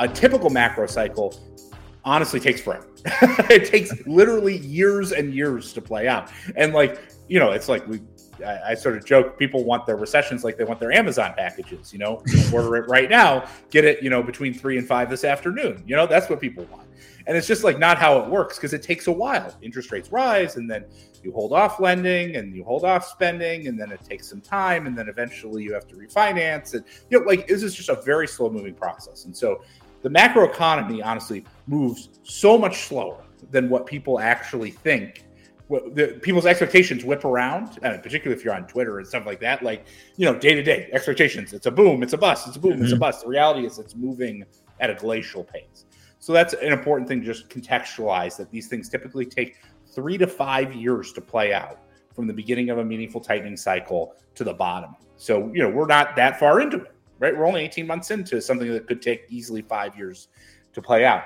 a typical macro cycle honestly takes forever. it takes literally years and years to play out. And like, you know, it's like we I, sort of joke people want their recessions like they want their Amazon packages, you know, order it right now, get it, you know, between three and five this afternoon. You know, that's what people want. And it's just like not how it works because it takes a while. Interest rates rise and then you hold off lending and you hold off spending and then it takes some time and then eventually you have to refinance. And, you know, like this is just a very slow moving process. And so the macro economy honestly moves so much slower than what people actually think what the, people's expectations whip around, uh, particularly if you're on Twitter and stuff like that. Like, you know, day to day expectations. It's a boom, it's a bust, it's a boom, mm-hmm. it's a mm-hmm. bust. The reality is it's moving at a glacial pace. So that's an important thing. To just contextualize that these things typically take three to five years to play out from the beginning of a meaningful tightening cycle to the bottom. So, you know, we're not that far into it right? We're only 18 months into something that could take easily five years to play out.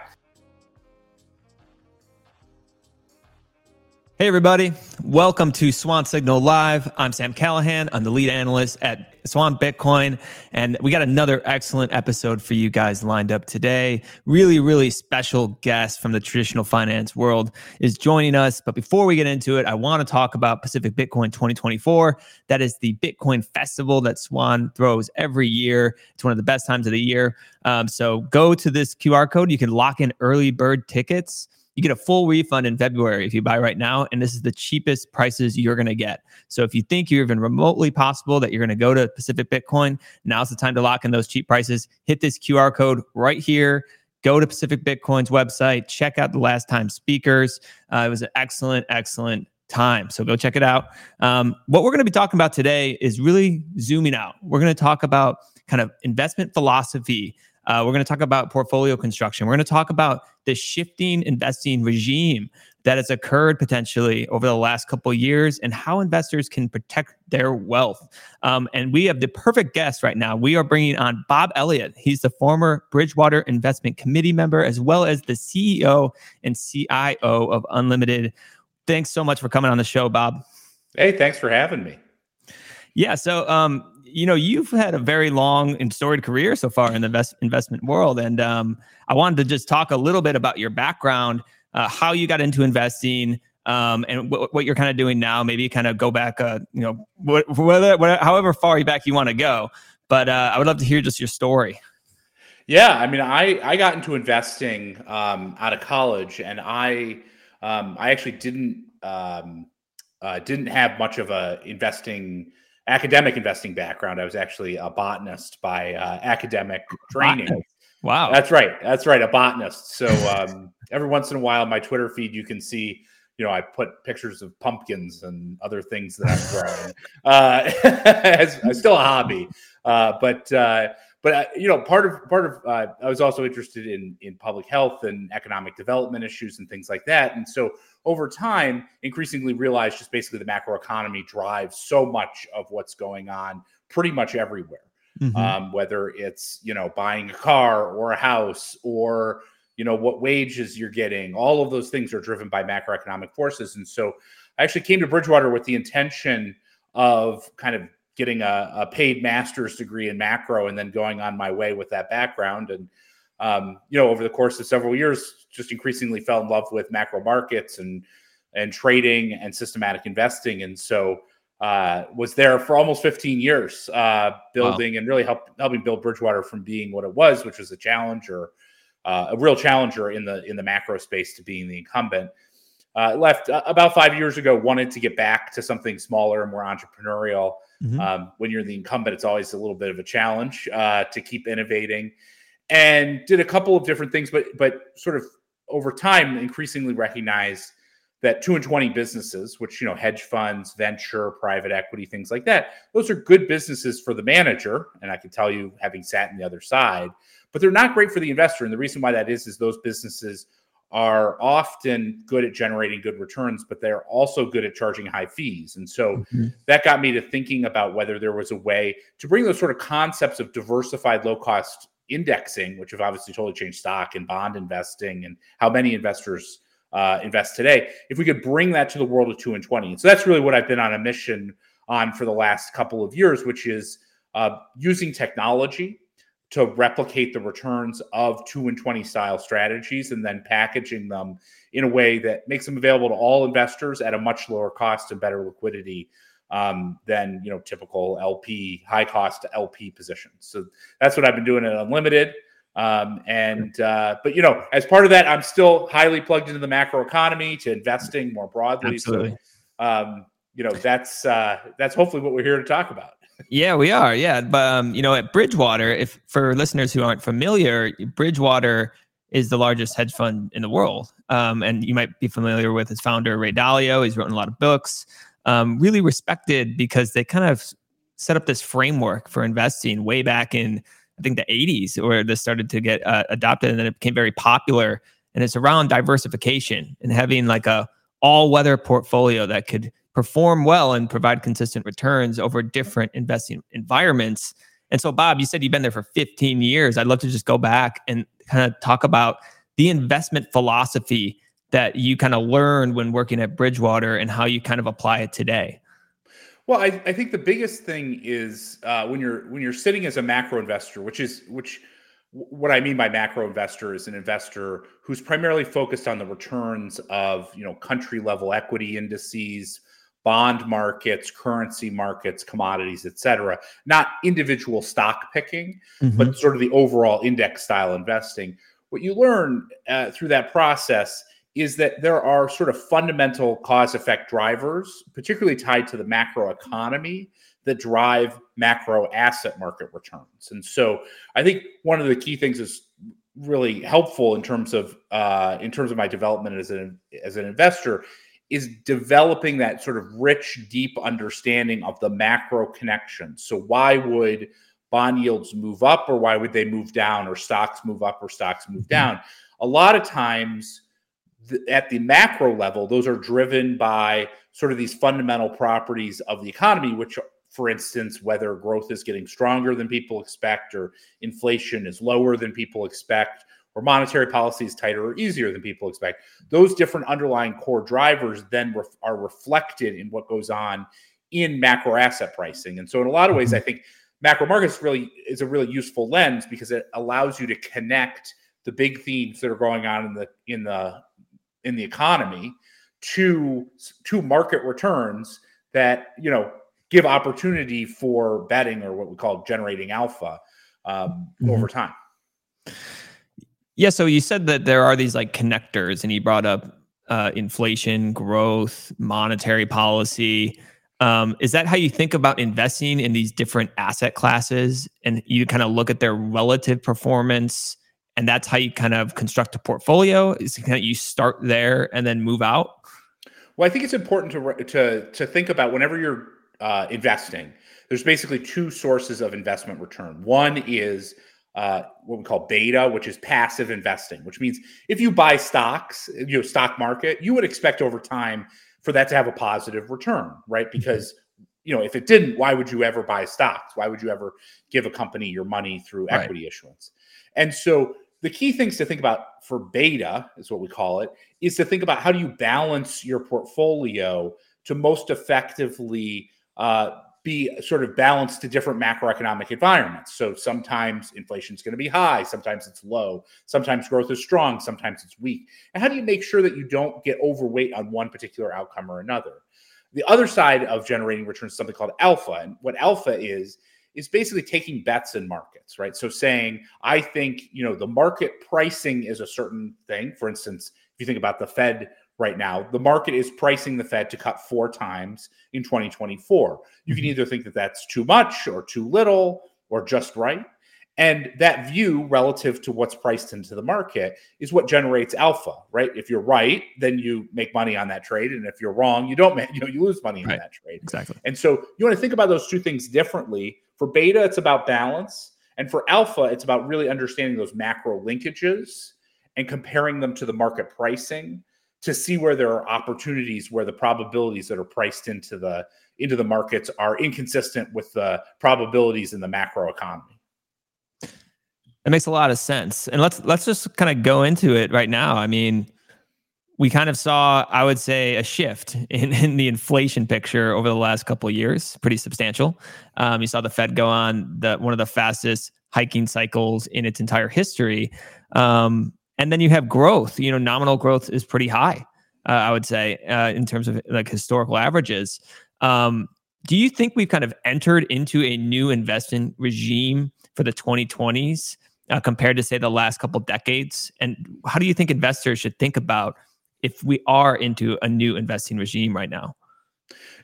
Hey, everybody. Welcome to Swan Signal Live. I'm Sam Callahan. I'm the lead analyst at Swan Bitcoin. And we got another excellent episode for you guys lined up today. Really, really special guest from the traditional finance world is joining us. But before we get into it, I want to talk about Pacific Bitcoin 2024. That is the Bitcoin festival that Swan throws every year. It's one of the best times of the year. Um, so go to this QR code. You can lock in early bird tickets. You get a full refund in February if you buy right now. And this is the cheapest prices you're going to get. So if you think you're even remotely possible that you're going to go to Pacific Bitcoin, now's the time to lock in those cheap prices. Hit this QR code right here. Go to Pacific Bitcoin's website, check out the last time speakers. Uh, it was an excellent, excellent time. So go check it out. Um, what we're going to be talking about today is really zooming out. We're going to talk about kind of investment philosophy. Uh, we're going to talk about portfolio construction. We're going to talk about the shifting investing regime that has occurred potentially over the last couple years and how investors can protect their wealth. Um, and we have the perfect guest right now. We are bringing on Bob Elliott. He's the former Bridgewater Investment Committee member, as well as the CEO and CIO of Unlimited. Thanks so much for coming on the show, Bob. Hey, thanks for having me. Yeah. So, um, you know, you've had a very long and storied career so far in the invest- investment world, and um, I wanted to just talk a little bit about your background, uh, how you got into investing, um, and w- what you're kind of doing now. Maybe kind of go back, uh, you know, wh- whether, wh- however far back you want to go. But uh, I would love to hear just your story. Yeah, I mean, I I got into investing um, out of college, and I um, I actually didn't um, uh, didn't have much of a investing academic investing background. I was actually a botanist by uh, academic training. Wow, that's right. That's right, a botanist. So um, every once in a while, my Twitter feed, you can see, you know, I put pictures of pumpkins and other things that I'm growing. uh, it's, still a hobby, uh, but uh, but uh, you know, part of part of uh, I was also interested in in public health and economic development issues and things like that. And so over time, increasingly realized just basically the macro economy drives so much of what's going on pretty much everywhere. Mm-hmm. Um, whether it's you know buying a car or a house or you know what wages you're getting, all of those things are driven by macroeconomic forces. And so I actually came to Bridgewater with the intention of kind of getting a, a, paid master's degree in macro and then going on my way with that background. And, um, you know, over the course of several years, just increasingly fell in love with macro markets and, and trading and systematic investing. And so, uh, was there for almost 15 years, uh, building wow. and really help, helping build Bridgewater from being what it was, which was a challenger, uh, a real challenger in the in the macro space to being the incumbent. Uh, left uh, about five years ago, wanted to get back to something smaller, and more entrepreneurial. Mm-hmm. Um, when you're the incumbent, it's always a little bit of a challenge uh, to keep innovating. And did a couple of different things, but but sort of over time, increasingly recognized that two and twenty businesses, which you know, hedge funds, venture, private equity, things like that, those are good businesses for the manager. And I can tell you, having sat on the other side, but they're not great for the investor. And the reason why that is is those businesses are often good at generating good returns, but they're also good at charging high fees. And so mm-hmm. that got me to thinking about whether there was a way to bring those sort of concepts of diversified low cost indexing, which have obviously totally changed stock and bond investing and how many investors uh, invest today. If we could bring that to the world of two and 20. And so that's really what I've been on a mission on for the last couple of years, which is uh, using technology to replicate the returns of two and 20 style strategies and then packaging them in a way that makes them available to all investors at a much lower cost and better liquidity um, than you know typical LP high cost LP positions. So that's what I've been doing at Unlimited. Um, and uh, but you know, as part of that, I'm still highly plugged into the macro economy to investing more broadly. Absolutely. So, um, you know, that's uh, that's hopefully what we're here to talk about. Yeah, we are. Yeah, but um, you know, at Bridgewater, if for listeners who aren't familiar, Bridgewater is the largest hedge fund in the world, um, and you might be familiar with its founder Ray Dalio. He's written a lot of books. Um, really respected because they kind of set up this framework for investing way back in I think the 80s, where this started to get uh, adopted, and then it became very popular. And it's around diversification and having like a all-weather portfolio that could perform well and provide consistent returns over different investing environments. And so, Bob, you said you've been there for 15 years. I'd love to just go back and kind of talk about the investment philosophy that you kind of learned when working at Bridgewater and how you kind of apply it today. Well, I, I think the biggest thing is uh, when you're when you're sitting as a macro investor, which is which what I mean by macro investor is an investor who's primarily focused on the returns of you know country level equity indices, bond markets, currency markets, commodities, et cetera. Not individual stock picking, mm-hmm. but sort of the overall index style investing. What you learn uh, through that process is that there are sort of fundamental cause effect drivers, particularly tied to the macro economy, that drive macro asset market returns. And so I think one of the key things is really helpful in terms of uh, in terms of my development as an as an investor is developing that sort of rich, deep understanding of the macro connections. So why would bond yields move up or why would they move down or stocks move up or stocks move mm-hmm. down? A lot of times at the macro level, those are driven by sort of these fundamental properties of the economy, which, for instance, whether growth is getting stronger than people expect, or inflation is lower than people expect, or monetary policy is tighter or easier than people expect. Those different underlying core drivers then ref- are reflected in what goes on in macro asset pricing. And so, in a lot of ways, mm-hmm. I think macro markets really is a really useful lens because it allows you to connect the big themes that are going on in the in the in the economy to to market returns that you know give opportunity for betting or what we call generating alpha um, mm-hmm. over time. Yeah, so you said that there are these like connectors, and you brought up uh, inflation, growth, monetary policy. Um, is that how you think about investing in these different asset classes, and you kind of look at their relative performance? and that's how you kind of construct a portfolio is kind of you start there and then move out well i think it's important to to to think about whenever you're uh, investing there's basically two sources of investment return one is uh, what we call beta which is passive investing which means if you buy stocks you know stock market you would expect over time for that to have a positive return right mm-hmm. because you know if it didn't why would you ever buy stocks why would you ever give a company your money through equity right. issuance and so the key things to think about for beta is what we call it is to think about how do you balance your portfolio to most effectively uh, be sort of balanced to different macroeconomic environments. So sometimes inflation is going to be high, sometimes it's low, sometimes growth is strong, sometimes it's weak. And how do you make sure that you don't get overweight on one particular outcome or another? The other side of generating returns is something called alpha. And what alpha is, is basically taking bets in markets, right? So saying, I think, you know, the market pricing is a certain thing. For instance, if you think about the Fed right now, the market is pricing the Fed to cut four times in 2024. You can mm-hmm. either think that that's too much or too little or just right. And that view relative to what's priced into the market is what generates alpha, right? If you're right, then you make money on that trade, and if you're wrong, you don't make you know you lose money right. on that trade. Exactly. And so you want to think about those two things differently. For beta, it's about balance, and for alpha, it's about really understanding those macro linkages and comparing them to the market pricing to see where there are opportunities where the probabilities that are priced into the into the markets are inconsistent with the probabilities in the macro economy. That makes a lot of sense. And let's let's just kind of go into it right now. I mean, we kind of saw, I would say, a shift in, in the inflation picture over the last couple of years, pretty substantial. Um, you saw the Fed go on the one of the fastest hiking cycles in its entire history. Um, and then you have growth. You know, nominal growth is pretty high. Uh, I would say uh, in terms of like historical averages. Um, do you think we've kind of entered into a new investment regime for the 2020s uh, compared to say the last couple decades? And how do you think investors should think about if we are into a new investing regime right now?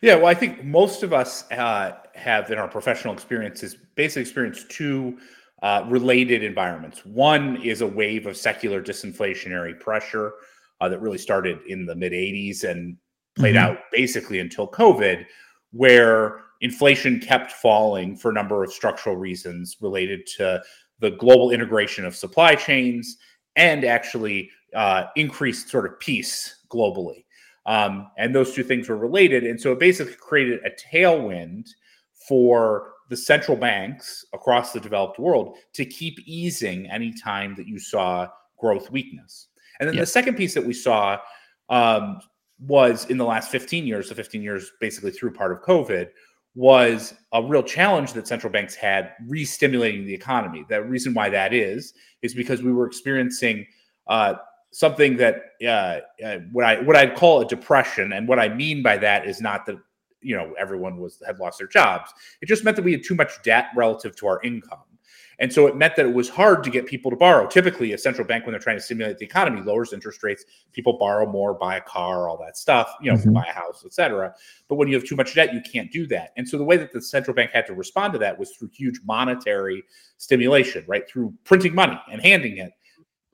Yeah, well, I think most of us uh, have in our professional experiences basically experienced two uh, related environments. One is a wave of secular disinflationary pressure uh, that really started in the mid 80s and played mm-hmm. out basically until COVID, where inflation kept falling for a number of structural reasons related to the global integration of supply chains and actually uh, increased sort of peace globally. Um, and those two things were related. And so it basically created a tailwind for the central banks across the developed world to keep easing any time that you saw growth weakness. And then the second piece that we saw um, was in the last 15 years, the 15 years basically through part of COVID, was a real challenge that central banks had re-stimulating the economy. The reason why that is is because we were experiencing uh, something that uh, uh, what I what I'd call a depression, and what I mean by that is not that you know everyone was had lost their jobs. It just meant that we had too much debt relative to our income. And so it meant that it was hard to get people to borrow. Typically, a central bank, when they're trying to stimulate the economy, lowers interest rates. People borrow more, buy a car, all that stuff, you know, mm-hmm. buy a house, etc. But when you have too much debt, you can't do that. And so the way that the central bank had to respond to that was through huge monetary stimulation, right? Through printing money and handing it,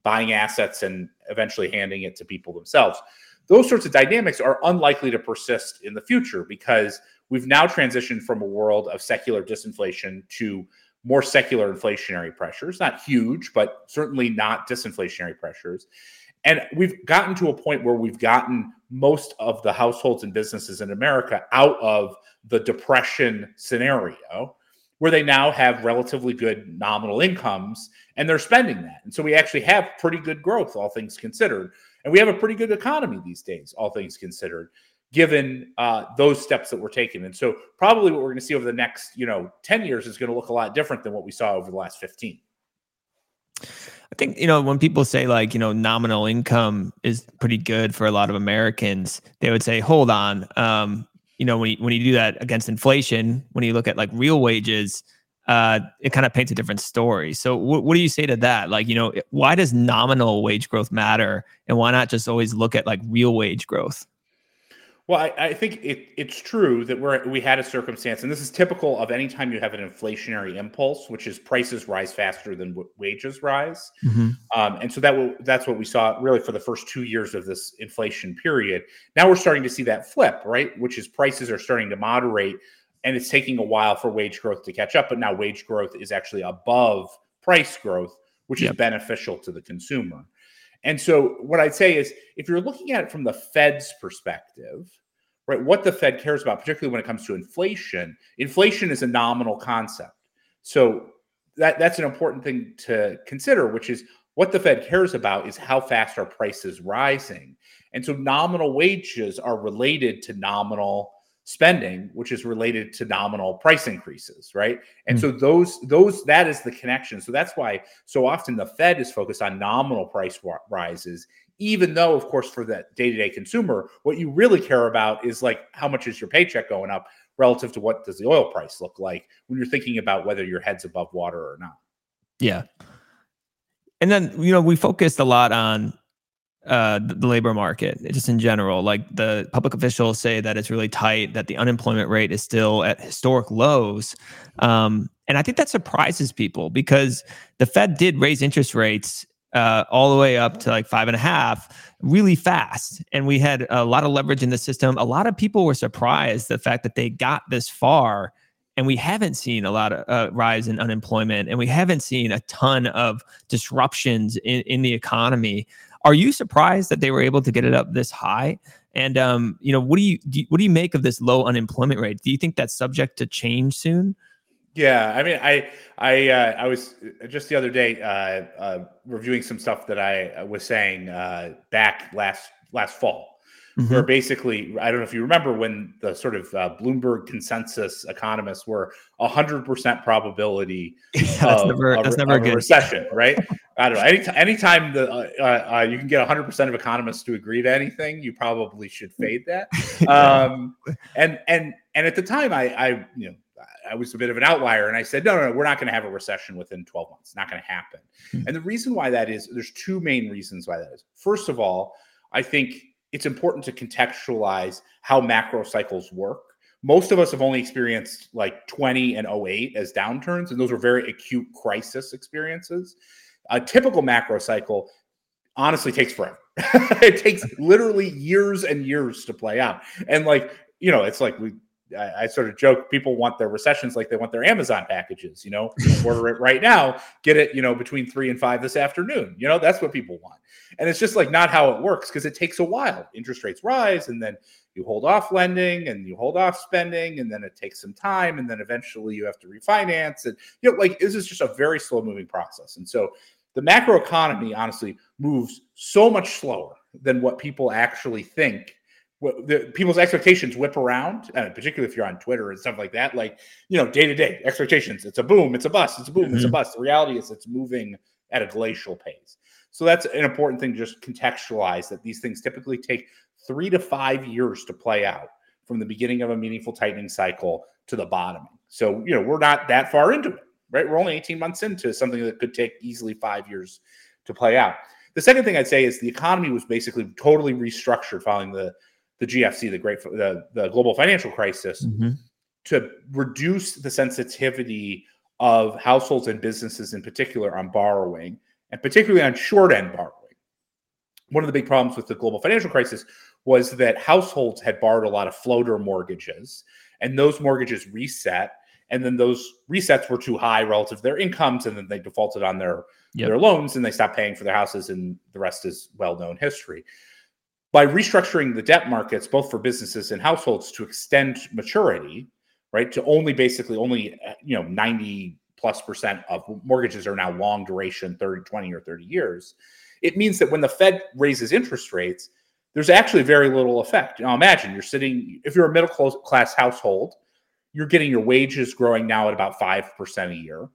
buying assets, and eventually handing it to people themselves. Those sorts of dynamics are unlikely to persist in the future because we've now transitioned from a world of secular disinflation to more secular inflationary pressures, not huge, but certainly not disinflationary pressures. And we've gotten to a point where we've gotten most of the households and businesses in America out of the depression scenario, where they now have relatively good nominal incomes and they're spending that. And so we actually have pretty good growth, all things considered. And we have a pretty good economy these days, all things considered given uh, those steps that were taken. And so probably what we're going to see over the next, you know, 10 years is going to look a lot different than what we saw over the last 15. I think, you know, when people say like, you know, nominal income is pretty good for a lot of Americans, they would say, hold on. Um, you know, when you, when you do that against inflation, when you look at like real wages, uh, it kind of paints a different story. So, wh- what do you say to that? Like, you know, why does nominal wage growth matter, and why not just always look at like real wage growth? Well, I, I, think it, it's true that we're we had a circumstance, and this is typical of any time you have an inflationary impulse, which is prices rise faster than w- wages rise, mm-hmm. um, and so that w- that's what we saw really for the first two years of this inflation period. Now we're starting to see that flip, right? Which is prices are starting to moderate, and it's taking a while for wage growth to catch up. But now wage growth is actually above price growth, which yep. is beneficial to the consumer. And so, what I'd say is if you're looking at it from the Fed's perspective, right, what the Fed cares about, particularly when it comes to inflation, inflation is a nominal concept. So, that, that's an important thing to consider, which is what the Fed cares about is how fast are prices rising. And so, nominal wages are related to nominal spending which is related to nominal price increases right? And mm-hmm. so those those that is the connection. So that's why so often the fed is focused on nominal price rises even though of course for the day-to-day consumer what you really care about is like how much is your paycheck going up relative to what does the oil price look like when you're thinking about whether your head's above water or not. Yeah. And then you know we focused a lot on uh, the labor market, just in general. Like the public officials say that it's really tight, that the unemployment rate is still at historic lows. Um, and I think that surprises people because the Fed did raise interest rates uh, all the way up to like five and a half really fast. And we had a lot of leverage in the system. A lot of people were surprised the fact that they got this far. And we haven't seen a lot of uh, rise in unemployment, and we haven't seen a ton of disruptions in, in the economy. Are you surprised that they were able to get it up this high? And um, you know, what do you, do you what do you make of this low unemployment rate? Do you think that's subject to change soon? Yeah, I mean, I I uh, I was uh, just the other day uh, uh, reviewing some stuff that I uh, was saying uh, back last last fall mm-hmm. where basically, I don't know if you remember when the sort of uh, Bloomberg consensus economists were 100% probability yeah, that's of, never, that's never a good. recession, right? I don't know. Any, anytime the, uh, uh, uh you can get 100% of economists to agree to anything, you probably should fade that. Um, and, and, and at the time, I, I, you know, I was a bit of an outlier and I said, no, no, no we're not going to have a recession within 12 months. It's not going to happen. Mm-hmm. And the reason why that is, there's two main reasons why that is. First of all, I think it's important to contextualize how macro cycles work. Most of us have only experienced like 20 and 08 as downturns, and those were very acute crisis experiences. A typical macro cycle honestly takes forever. it takes literally years and years to play out. And like, you know, it's like we I, I, sort of joke people want their recessions like they want their Amazon packages, you know, order it right now, get it, you know, between three and five this afternoon. You know, that's what people want. And it's just like not how it works because it takes a while. Interest rates rise and then you hold off lending and you hold off spending and then it takes some time and then eventually you have to refinance. And, you know, like this is just a very slow moving process. And so the macro economy honestly moves so much slower than what people actually think the, people's expectations whip around, uh, particularly if you're on Twitter and stuff like that. Like, you know, day to day expectations. It's a boom, it's a bust, it's a boom, mm-hmm. it's a mm-hmm. bust. The reality is it's moving at a glacial pace. So that's an important thing to just contextualize that these things typically take three to five years to play out from the beginning of a meaningful tightening cycle to the bottoming. So, you know, we're not that far into it, right? We're only 18 months into something that could take easily five years to play out. The second thing I'd say is the economy was basically totally restructured following the the GFC, the great the, the global financial crisis, mm-hmm. to reduce the sensitivity of households and businesses in particular on borrowing, and particularly on short end borrowing. One of the big problems with the global financial crisis was that households had borrowed a lot of floater mortgages, and those mortgages reset, and then those resets were too high relative to their incomes, and then they defaulted on their yep. their loans and they stopped paying for their houses, and the rest is well known history by restructuring the debt markets, both for businesses and households, to extend maturity, right, to only basically only uh, you know 90 plus percent of mortgages are now long duration 30 20 or 30 years it means that when the fed raises interest rates there's actually very little effect. Now imagine you're sitting if you're a middle class household you're getting your wages growing now at about 5% a year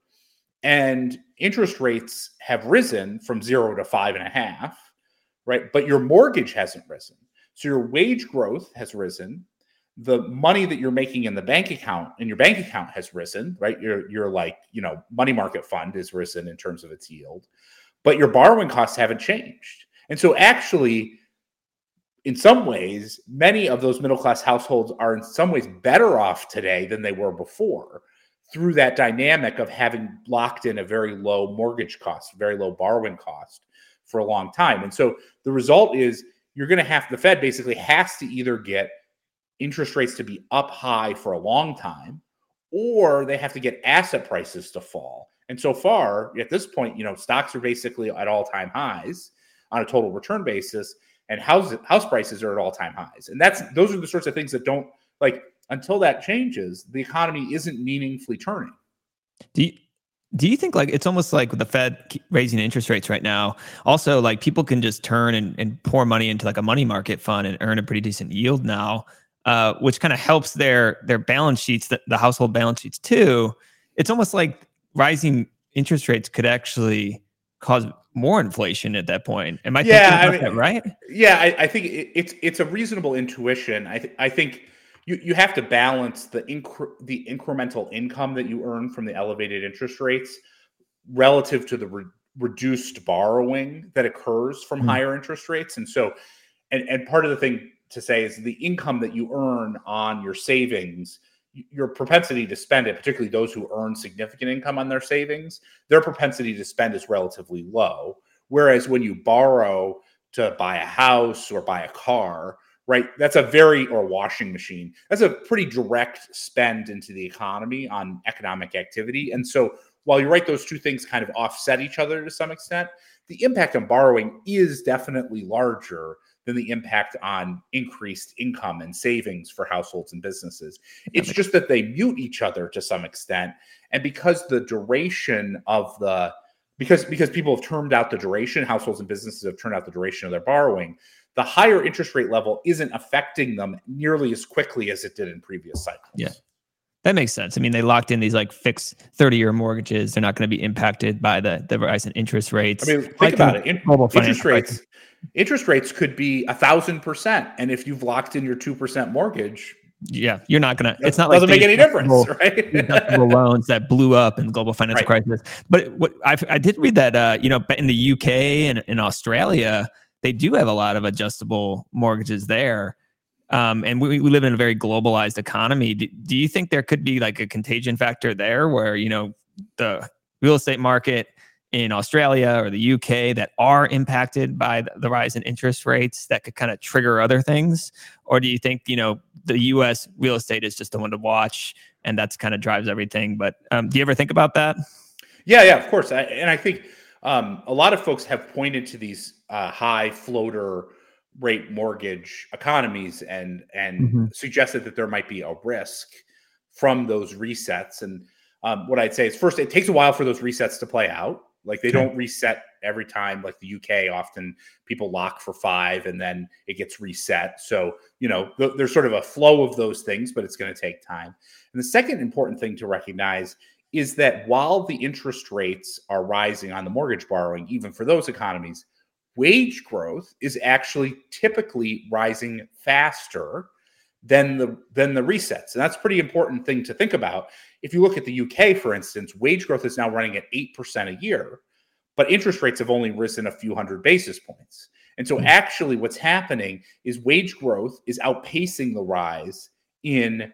and interest rates have risen from zero to five and a half right? But your mortgage hasn't risen. So your wage growth has risen. The money that you're making in the bank account in your bank account has risen, right? Your your like, you know, money market fund has risen in terms of its yield, but your borrowing costs haven't changed. And so actually in some ways, many of those middle class households are in some ways better off today than they were before through that dynamic of having locked in a very low mortgage cost, very low borrowing cost for a long time. And so the result is you're going to have the Fed basically has to either get interest rates to be up high for a long time or they have to get asset prices to fall. And so far, at this point, you know, stocks are basically at all-time highs on a total return basis and house house prices are at all-time highs. And that's those are the sorts of things that don't like until that changes, the economy isn't meaningfully turning. Do you, do you think like it's almost like with the Fed raising interest rates right now? Also, like people can just turn and, and pour money into like a money market fund and earn a pretty decent yield now, uh, which kind of helps their their balance sheets, the, the household balance sheets too. It's almost like rising interest rates could actually cause more inflation at that point. Am I yeah, I mean, that right? Yeah, I, I think it, it's it's a reasonable intuition. I th- I think you, you have to balance the incre- the incremental income that you earn from the elevated interest rates relative to the re- reduced borrowing that occurs from mm-hmm. higher interest rates and so and, and part of the thing to say is the income that you earn on your savings your propensity to spend it particularly those who earn significant income on their savings their propensity to spend is relatively low whereas when you borrow to buy a house or buy a car right? That's a very, or washing machine, that's a pretty direct spend into the economy on economic activity. And so while you're right, those two things kind of offset each other to some extent, the impact on borrowing is definitely larger than the impact on increased income and savings for households and businesses. It's just that they mute each other to some extent. And because the duration of the because because people have termed out the duration, households and businesses have turned out the duration of their borrowing. The higher interest rate level isn't affecting them nearly as quickly as it did in previous cycles. Yeah. That makes sense. I mean, they locked in these like fixed 30 year mortgages. They're not going to be impacted by the, the rise in interest rates. I mean, think like about it. In, interest rates, interest rates could be a thousand percent. And if you've locked in your 2% mortgage, yeah, you're not gonna. It's not doesn't like make any difference, right? deductible loans that blew up in the global financial right. crisis. But what I, I did read that uh, you know in the UK and in Australia they do have a lot of adjustable mortgages there. Um, and we, we live in a very globalized economy. Do, do you think there could be like a contagion factor there where, you know, the real estate market in Australia or the UK that are impacted by the rise in interest rates that could kind of trigger other things? Or do you think, you know, the US real estate is just the one to watch and that's kind of drives everything? But um, do you ever think about that? Yeah, yeah, of course. I, and I think um, a lot of folks have pointed to these uh, high floater rate mortgage economies and and mm-hmm. suggested that there might be a risk from those resets. And um, what I'd say is first, it takes a while for those resets to play out. Like they don't reset every time. Like the UK, often people lock for five and then it gets reset. So you know th- there's sort of a flow of those things, but it's going to take time. And the second important thing to recognize is that while the interest rates are rising on the mortgage borrowing, even for those economies, wage growth is actually typically rising faster than the than the resets. And that's a pretty important thing to think about. If you look at the UK, for instance, wage growth is now running at 8% a year, but interest rates have only risen a few hundred basis points. And so hmm. actually what's happening is wage growth is outpacing the rise in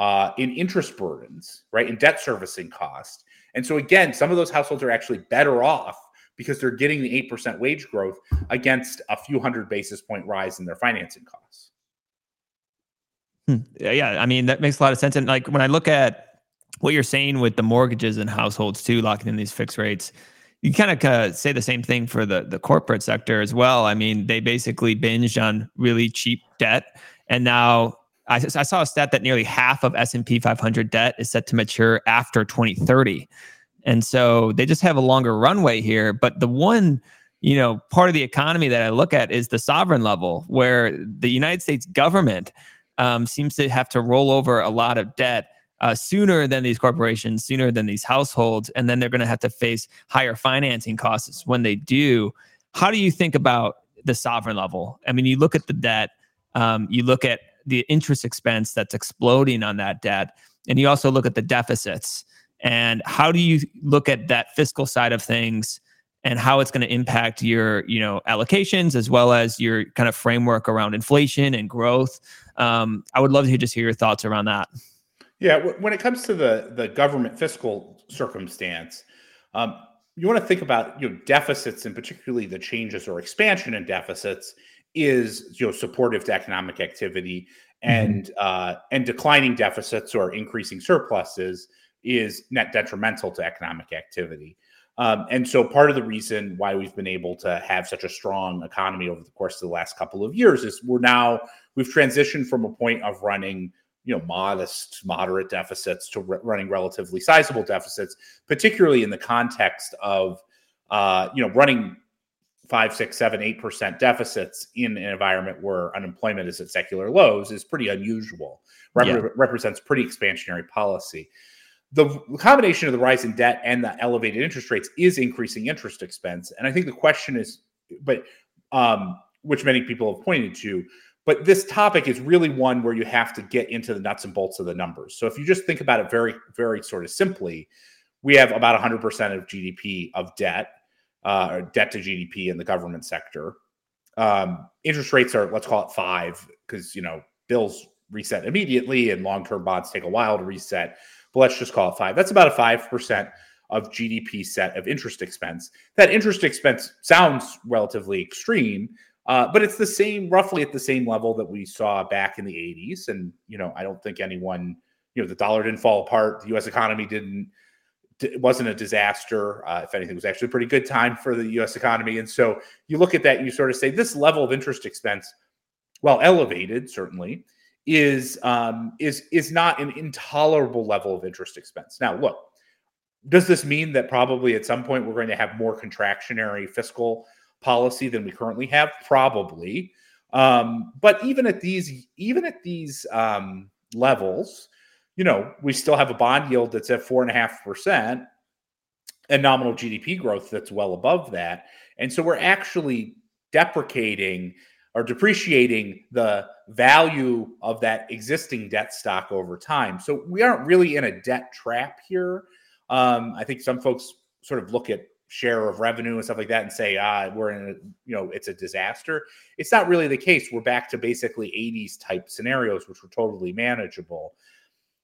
uh, in interest burdens, right? In debt servicing cost. And so again, some of those households are actually better off because they're getting the 8% wage growth against a few hundred basis point rise in their financing costs. Hmm. Yeah, I mean, that makes a lot of sense. And like when I look at what you're saying with the mortgages and households too, locking in these fixed rates, you kind of uh, say the same thing for the, the corporate sector as well. I mean, they basically binged on really cheap debt. And now I, I saw a stat that nearly half of S&P 500 debt is set to mature after 2030. And so they just have a longer runway here. But the one, you know, part of the economy that I look at is the sovereign level, where the United States government um, seems to have to roll over a lot of debt uh, sooner than these corporations, sooner than these households, and then they're going to have to face higher financing costs when they do. How do you think about the sovereign level? I mean, you look at the debt, um, you look at the interest expense that's exploding on that debt. And you also look at the deficits. And how do you look at that fiscal side of things and how it's going to impact your, you know, allocations as well as your kind of framework around inflation and growth? Um, I would love to just hear your thoughts around that. Yeah, when it comes to the the government fiscal circumstance, um, you want to think about you know deficits and particularly the changes or expansion in deficits is you know supportive to economic activity mm-hmm. and mm-hmm. uh, and declining deficits or increasing surpluses is net detrimental to economic activity. Um, and so part of the reason why we've been able to have such a strong economy over the course of the last couple of years is we're now we've transitioned from a point of running you know modest moderate deficits to re- running relatively sizable deficits particularly in the context of uh, you know running five, six, seven, eight percent deficits in an environment where unemployment is at secular lows is pretty unusual. Rep- yeah. Represents pretty expansionary policy. The combination of the rise in debt and the elevated interest rates is increasing interest expense. And I think the question is, but um, which many people have pointed to, but this topic is really one where you have to get into the nuts and bolts of the numbers. So if you just think about it very, very sort of simply, we have about 100% of GDP of debt uh, debt to GDP in the government sector. Um, interest rates are let's call it five because you know bills reset immediately and long term bonds take a while to reset. But let's just call it five. That's about a five percent of GDP set of interest expense. That interest expense sounds relatively extreme, uh, but it's the same, roughly at the same level that we saw back in the 80s. And you know, I don't think anyone, you know, the dollar didn't fall apart, the U.S. economy didn't it wasn't a disaster. Uh, if anything, it was actually a pretty good time for the U.S. economy. And so you look at that and you sort of say this level of interest expense, while elevated, certainly, is um, is is not an intolerable level of interest expense. Now, look, does this mean that probably at some point we're going to have more contractionary fiscal policy than we currently have? Probably. Um, but even at these, even at these um, levels, you know, we still have a bond yield that's at four and a half percent and nominal GDP growth that's well above that. And so we're actually deprecating or depreciating the value of that existing debt stock over time. So we aren't really in a debt trap here. Um, I think some folks sort of look at share of revenue and stuff like that and say, ah, we're in a, you know, it's a disaster. It's not really the case. We're back to basically 80s type scenarios, which were totally manageable.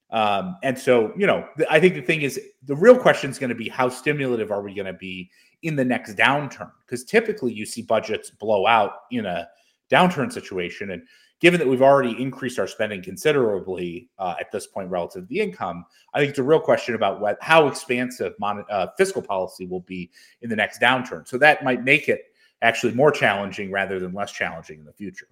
Um, and so, you know, I think the thing is the real question is going to be how stimulative are we going to be in the next downturn? Because typically you see budgets blow out in a downturn situation. And given that we've already increased our spending considerably uh, at this point relative to the income, I think it's a real question about what how expansive mon- uh, fiscal policy will be in the next downturn. So that might make it actually more challenging rather than less challenging in the future.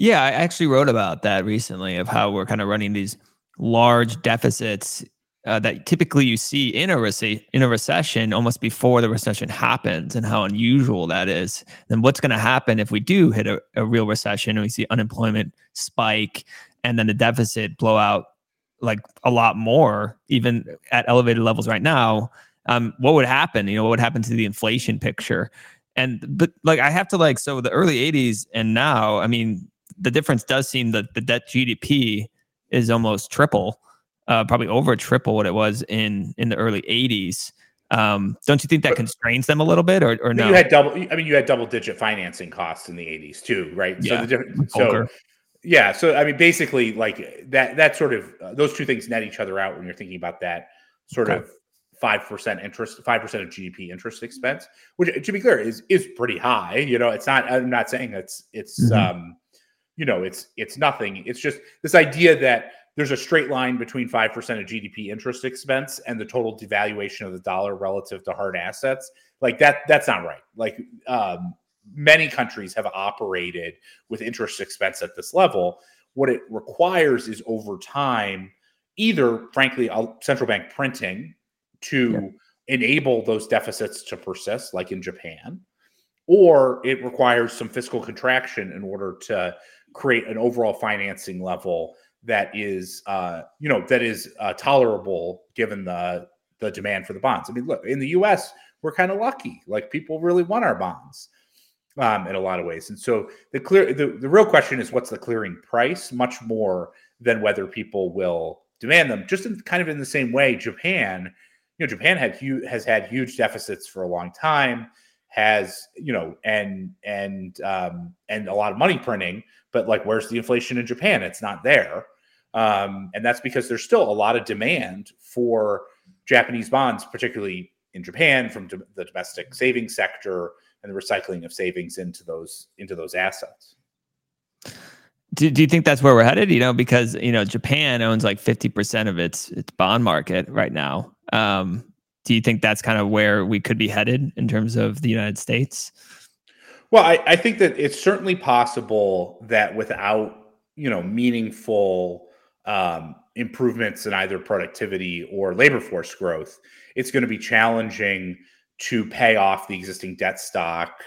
Yeah, I actually wrote about that recently of how we're kind of running these large deficits uh, that typically you see in a rece- in a recession almost before the recession happens and how unusual that is. Then what's going to happen if we do hit a, a real recession and we see unemployment spike and then the deficit blow out like a lot more, even at elevated levels right now? Um, what would happen? You know, what would happen to the inflation picture? And but like I have to like so the early '80s and now, I mean, the difference does seem that the debt GDP is almost triple uh, probably over triple what it was in in the early 80s. Um, don't you think that constrains them a little bit, or, or no? You had double. I mean, you had double digit financing costs in the 80s too, right? Yeah. So the. So yeah. So I mean, basically, like that. That sort of uh, those two things net each other out when you're thinking about that sort okay. of five percent interest, five percent of GDP interest expense, which to be clear is is pretty high. You know, it's not. I'm not saying it's it's mm-hmm. um, you know, it's it's nothing. It's just this idea that there's a straight line between 5% of GDP interest expense and the total devaluation of the dollar relative to hard assets. Like that, that's not right. Like um, many countries have operated with interest expense at this level. What it requires is over time, either frankly, central bank printing to yeah. enable those deficits to persist, like in Japan, or it requires some fiscal contraction in order to create an overall financing level that is uh, you know that is uh, tolerable given the the demand for the bonds. I mean, look in the U.S. we're kind of lucky; like people really want our bonds um, in a lot of ways. And so the clear the, the real question is what's the clearing price, much more than whether people will demand them. Just in kind of in the same way, Japan, you know, Japan had huge has had huge deficits for a long time has you know and and um and a lot of money printing but like where's the inflation in japan? It's not there. Um and that's because there's still a lot of demand for japanese bonds particularly in japan from do- the domestic savings sector and the recycling of savings into those into those assets. Do, do you think that's where we're headed? You know because you know japan owns like 50% of its its bond market right now. Um do you think that's kind of where we could be headed in terms of the United States? Well, I, I think that it's certainly possible that without you know meaningful um, improvements in either productivity or labor force growth, it's going to be challenging to pay off the existing debt stock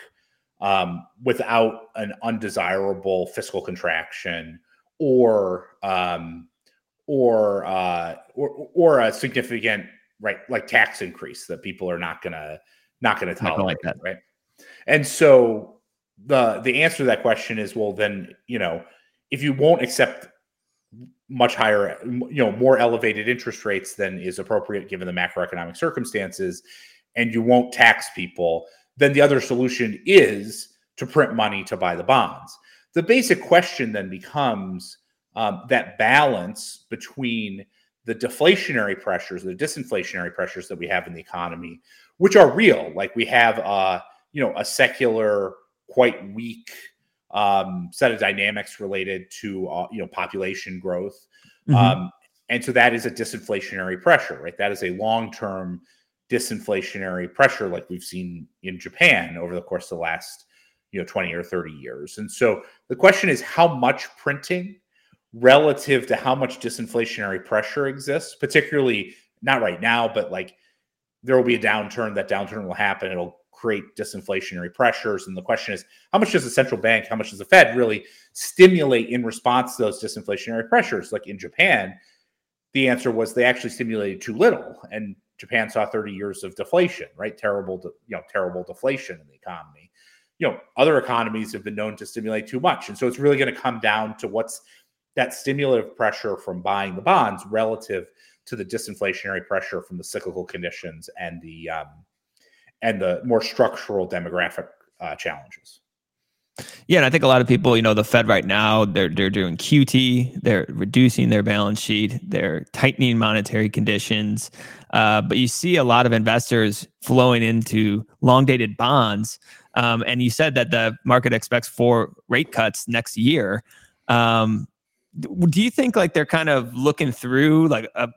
um, without an undesirable fiscal contraction or um, or, uh, or or a significant right like tax increase that people are not gonna not gonna tolerate like that. right? And so the the answer to that question is well then you know if you won't accept much higher you know more elevated interest rates than is appropriate given the macroeconomic circumstances and you won't tax people then the other solution is to print money to buy the bonds. The basic question then becomes um, that balance between the deflationary pressures, the disinflationary pressures that we have in the economy, which are real. Like we have, uh, you know, a secular, quite weak um, set of dynamics related to, uh, you know, population growth. Mm-hmm. Um, and so that is a disinflationary pressure, right? That is a long-term disinflationary pressure, like we've seen in Japan over the course of the last, you know, 20 or 30 years. And so the question is how much printing relative to how much disinflationary pressure exists, particularly not right now, but like there will be a downturn. That downturn will happen. It'll create disinflationary pressures. And the question is, how much does the central bank, how much does the Fed really stimulate in response to those disinflationary pressures? Like in Japan, the answer was they actually stimulated too little. And Japan saw 30 years of deflation, right? Terrible, you know, terrible deflation in the economy. You know, other economies have been known to stimulate too much. And so it's really going to come down to what's that stimulative pressure from buying the bonds relative to the disinflationary pressure from the cyclical conditions and the um, and the more structural demographic uh, challenges. Yeah, and I think a lot of people, you know, the Fed right now, they're they're doing QT, they're reducing their balance sheet, they're tightening monetary conditions, uh, but you see a lot of investors flowing into long dated bonds. Um, and you said that the market expects four rate cuts next year. Um, do you think like they're kind of looking through like a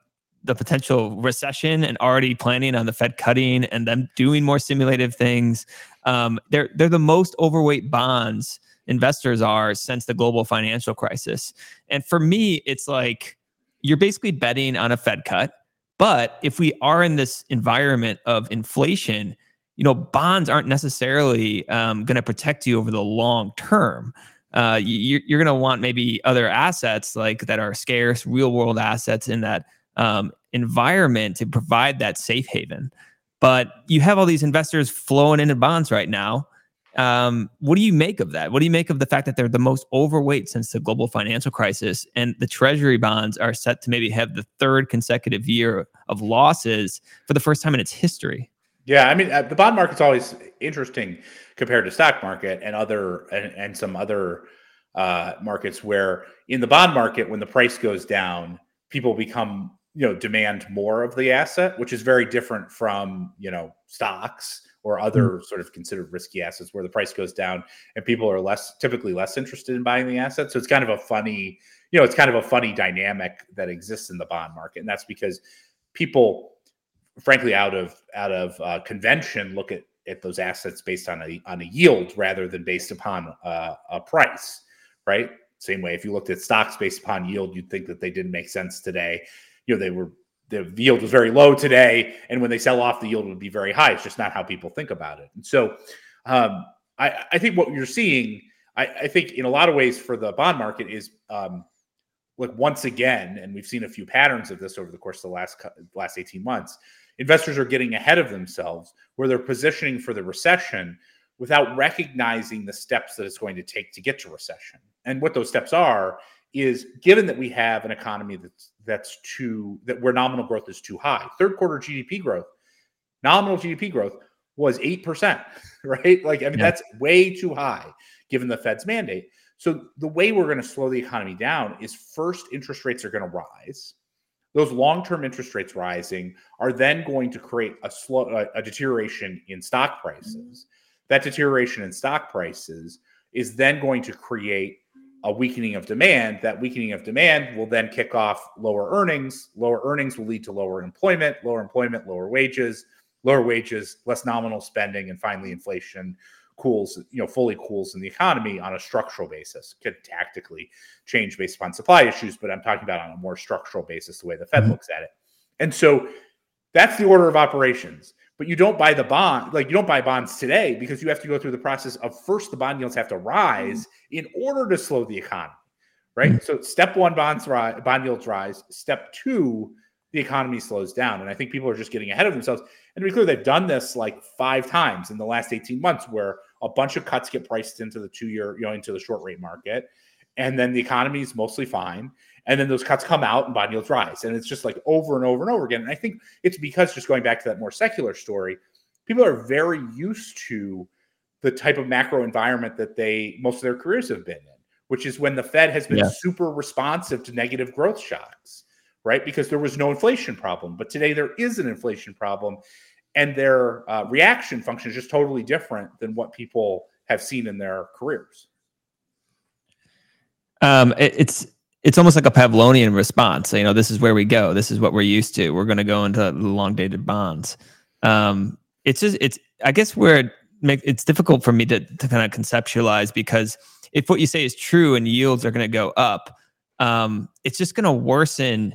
the potential recession and already planning on the Fed cutting and them doing more stimulative things. Um, they're they're the most overweight bonds investors are since the global financial crisis. And for me, it's like you're basically betting on a Fed cut. But if we are in this environment of inflation, you know, bonds aren't necessarily um, going to protect you over the long term. Uh, you, you're going to want maybe other assets like that are scarce, real world assets in that um, environment to provide that safe haven. But you have all these investors flowing into bonds right now. Um, what do you make of that? What do you make of the fact that they're the most overweight since the global financial crisis, and the Treasury bonds are set to maybe have the third consecutive year of losses for the first time in its history? Yeah, I mean, uh, the bond market's always interesting compared to stock market and other and, and some other uh, markets where in the bond market, when the price goes down, people become you know demand more of the asset which is very different from you know stocks or other mm. sort of considered risky assets where the price goes down and people are less typically less interested in buying the asset so it's kind of a funny you know it's kind of a funny dynamic that exists in the bond market and that's because people frankly out of out of uh, convention look at at those assets based on a on a yield rather than based upon uh, a price right same way if you looked at stocks based upon yield you'd think that they didn't make sense today you know they were the yield was very low today, and when they sell off, the yield would be very high. It's just not how people think about it. And so, um, I, I, think what you're seeing, I, I, think in a lot of ways for the bond market is um, like once again, and we've seen a few patterns of this over the course of the last last 18 months. Investors are getting ahead of themselves, where they're positioning for the recession without recognizing the steps that it's going to take to get to recession. And what those steps are is given that we have an economy that's that's too that where nominal growth is too high. Third quarter GDP growth, nominal GDP growth was 8%, right? Like I mean yeah. that's way too high given the Fed's mandate. So the way we're going to slow the economy down is first interest rates are going to rise. Those long-term interest rates rising are then going to create a slow a, a deterioration in stock prices. Mm-hmm. That deterioration in stock prices is then going to create a weakening of demand. That weakening of demand will then kick off lower earnings. Lower earnings will lead to lower employment, lower employment, lower wages, lower wages, less nominal spending, and finally inflation cools, you know, fully cools in the economy on a structural basis. Could tactically change based upon supply issues, but I'm talking about on a more structural basis, the way the Fed mm-hmm. looks at it. And so that's the order of operations but you don't buy the bond like you don't buy bonds today because you have to go through the process of first the bond yields have to rise in order to slow the economy right mm-hmm. so step one bonds rise bond yields rise step two the economy slows down and i think people are just getting ahead of themselves and to be clear they've done this like five times in the last 18 months where a bunch of cuts get priced into the two year you know into the short rate market and then the economy is mostly fine and then those cuts come out and bond yields rise. And it's just like over and over and over again. And I think it's because just going back to that more secular story, people are very used to the type of macro environment that they most of their careers have been in, which is when the Fed has been yeah. super responsive to negative growth shocks, right? Because there was no inflation problem. But today there is an inflation problem. And their uh, reaction function is just totally different than what people have seen in their careers. Um, it, it's it's almost like a Pavlovian response. You know, this is where we go. This is what we're used to. We're going to go into long dated bonds. Um, it's just, it's, I guess where it make, it's difficult for me to, to kind of conceptualize because if what you say is true and yields are going to go up, um, it's just going to worsen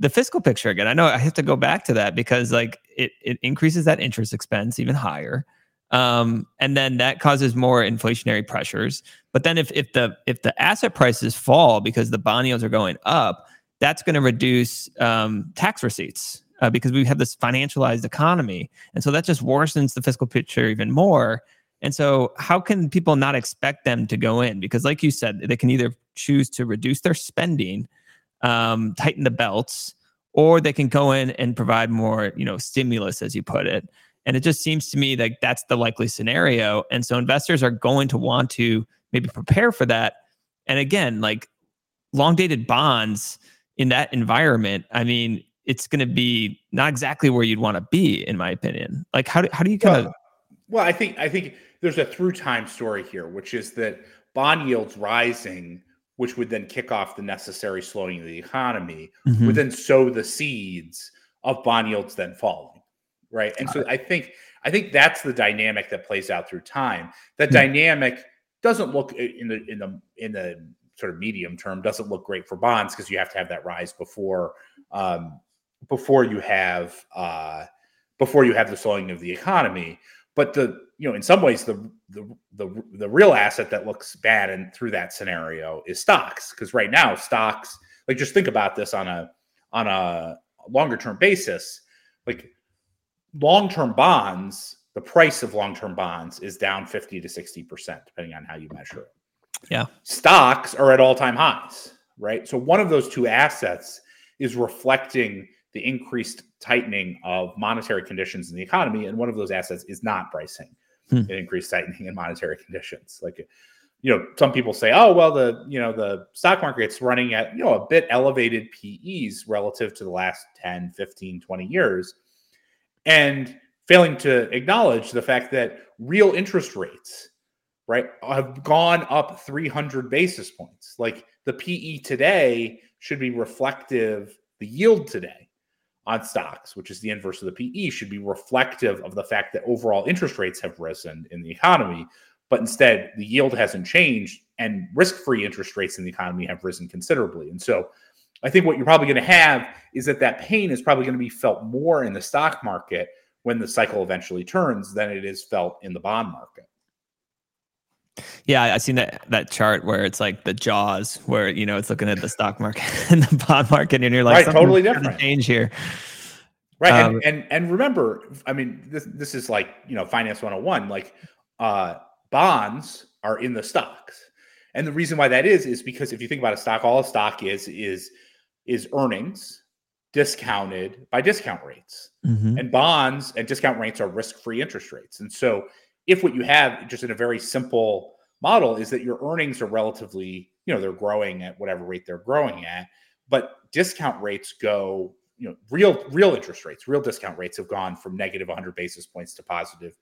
the fiscal picture again. I know I have to go back to that because like it it increases that interest expense even higher. Um, and then that causes more inflationary pressures. But then if if the if the asset prices fall because the bond yields are going up, that's going to reduce um, tax receipts uh, because we have this financialized economy, and so that just worsens the fiscal picture even more. And so, how can people not expect them to go in? Because, like you said, they can either choose to reduce their spending, um, tighten the belts, or they can go in and provide more, you know, stimulus, as you put it. And it just seems to me like that's the likely scenario. And so, investors are going to want to maybe prepare for that. And again, like long dated bonds in that environment, I mean, it's going to be not exactly where you'd want to be, in my opinion. Like, how do, how do you kind of? Well, well, I think I think there's a through time story here, which is that bond yields rising, which would then kick off the necessary slowing of the economy, mm-hmm. would then sow the seeds of bond yields then falling, right? And Got so it. I think I think that's the dynamic that plays out through time. That mm-hmm. dynamic doesn't look in the in the in the sort of medium term doesn't look great for bonds because you have to have that rise before um, before you have uh, before you have the slowing of the economy. But the you know, in some ways, the the the, the real asset that looks bad and through that scenario is stocks because right now stocks like just think about this on a on a longer term basis. Like long term bonds the price of long term bonds is down 50 to 60 percent depending on how you measure it. Yeah. Stocks are at all time highs right? So one of those two assets is reflecting the increased tightening of monetary conditions in the economy and one of those assets is not pricing hmm. and increased tightening in monetary conditions. Like, you know, some people say, oh, well, the, you know, the stock market's running at, you know, a bit elevated PEs relative to the last 10, 15, 20 years. And failing to acknowledge the fact that real interest rates, right, have gone up 300 basis points. Like the PE today should be reflective, the yield today on stocks, which is the inverse of the PE, should be reflective of the fact that overall interest rates have risen in the economy. But instead, the yield hasn't changed and risk free interest rates in the economy have risen considerably. And so I think what you're probably going to have is that that pain is probably going to be felt more in the stock market when the cycle eventually turns than it is felt in the bond market. Yeah, I've seen that that chart where it's like the jaws, where you know it's looking at the stock market and the bond market, and you're like, right, totally different change here. Right, um, and, and and remember, I mean, this this is like you know finance 101. Like, uh, bonds are in the stocks, and the reason why that is is because if you think about a stock, all a stock is is is earnings discounted by discount rates, mm-hmm. and bonds and discount rates are risk free interest rates, and so if what you have just in a very simple model is that your earnings are relatively, you know, they're growing at whatever rate they're growing at, but discount rates go, you know, real real interest rates, real discount rates have gone from negative 100 basis points to positive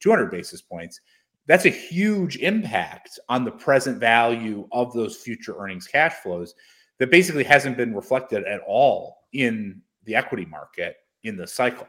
200 basis points. That's a huge impact on the present value of those future earnings cash flows that basically hasn't been reflected at all in the equity market in the cycle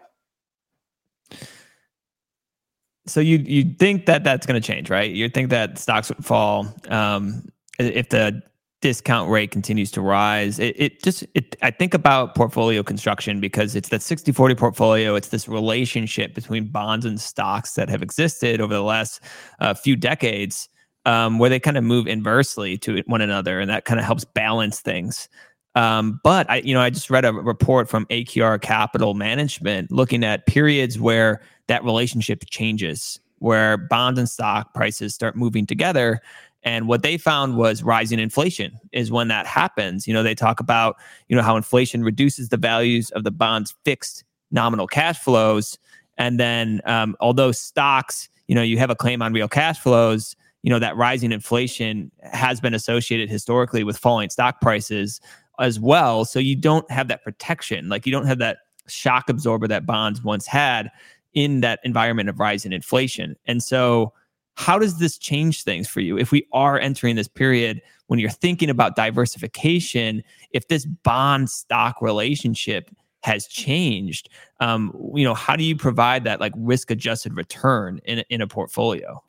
so you you think that that's going to change, right? You think that stocks would fall um, if the discount rate continues to rise. It, it just it, I think about portfolio construction because it's that 60-40 portfolio. It's this relationship between bonds and stocks that have existed over the last uh, few decades, um, where they kind of move inversely to one another, and that kind of helps balance things. Um, but I, you know, I just read a report from AQR Capital Management looking at periods where that relationship changes, where bonds and stock prices start moving together. And what they found was rising inflation is when that happens. You know, they talk about, you know, how inflation reduces the values of the bonds' fixed nominal cash flows. And then, um, although stocks, you know, you have a claim on real cash flows, you know, that rising inflation has been associated historically with falling stock prices as well. So you don't have that protection. Like you don't have that shock absorber that bonds once had in that environment of rising inflation. And so, how does this change things for you if we are entering this period when you're thinking about diversification? If this bond stock relationship has changed, um, you know, how do you provide that like risk adjusted return in in a portfolio?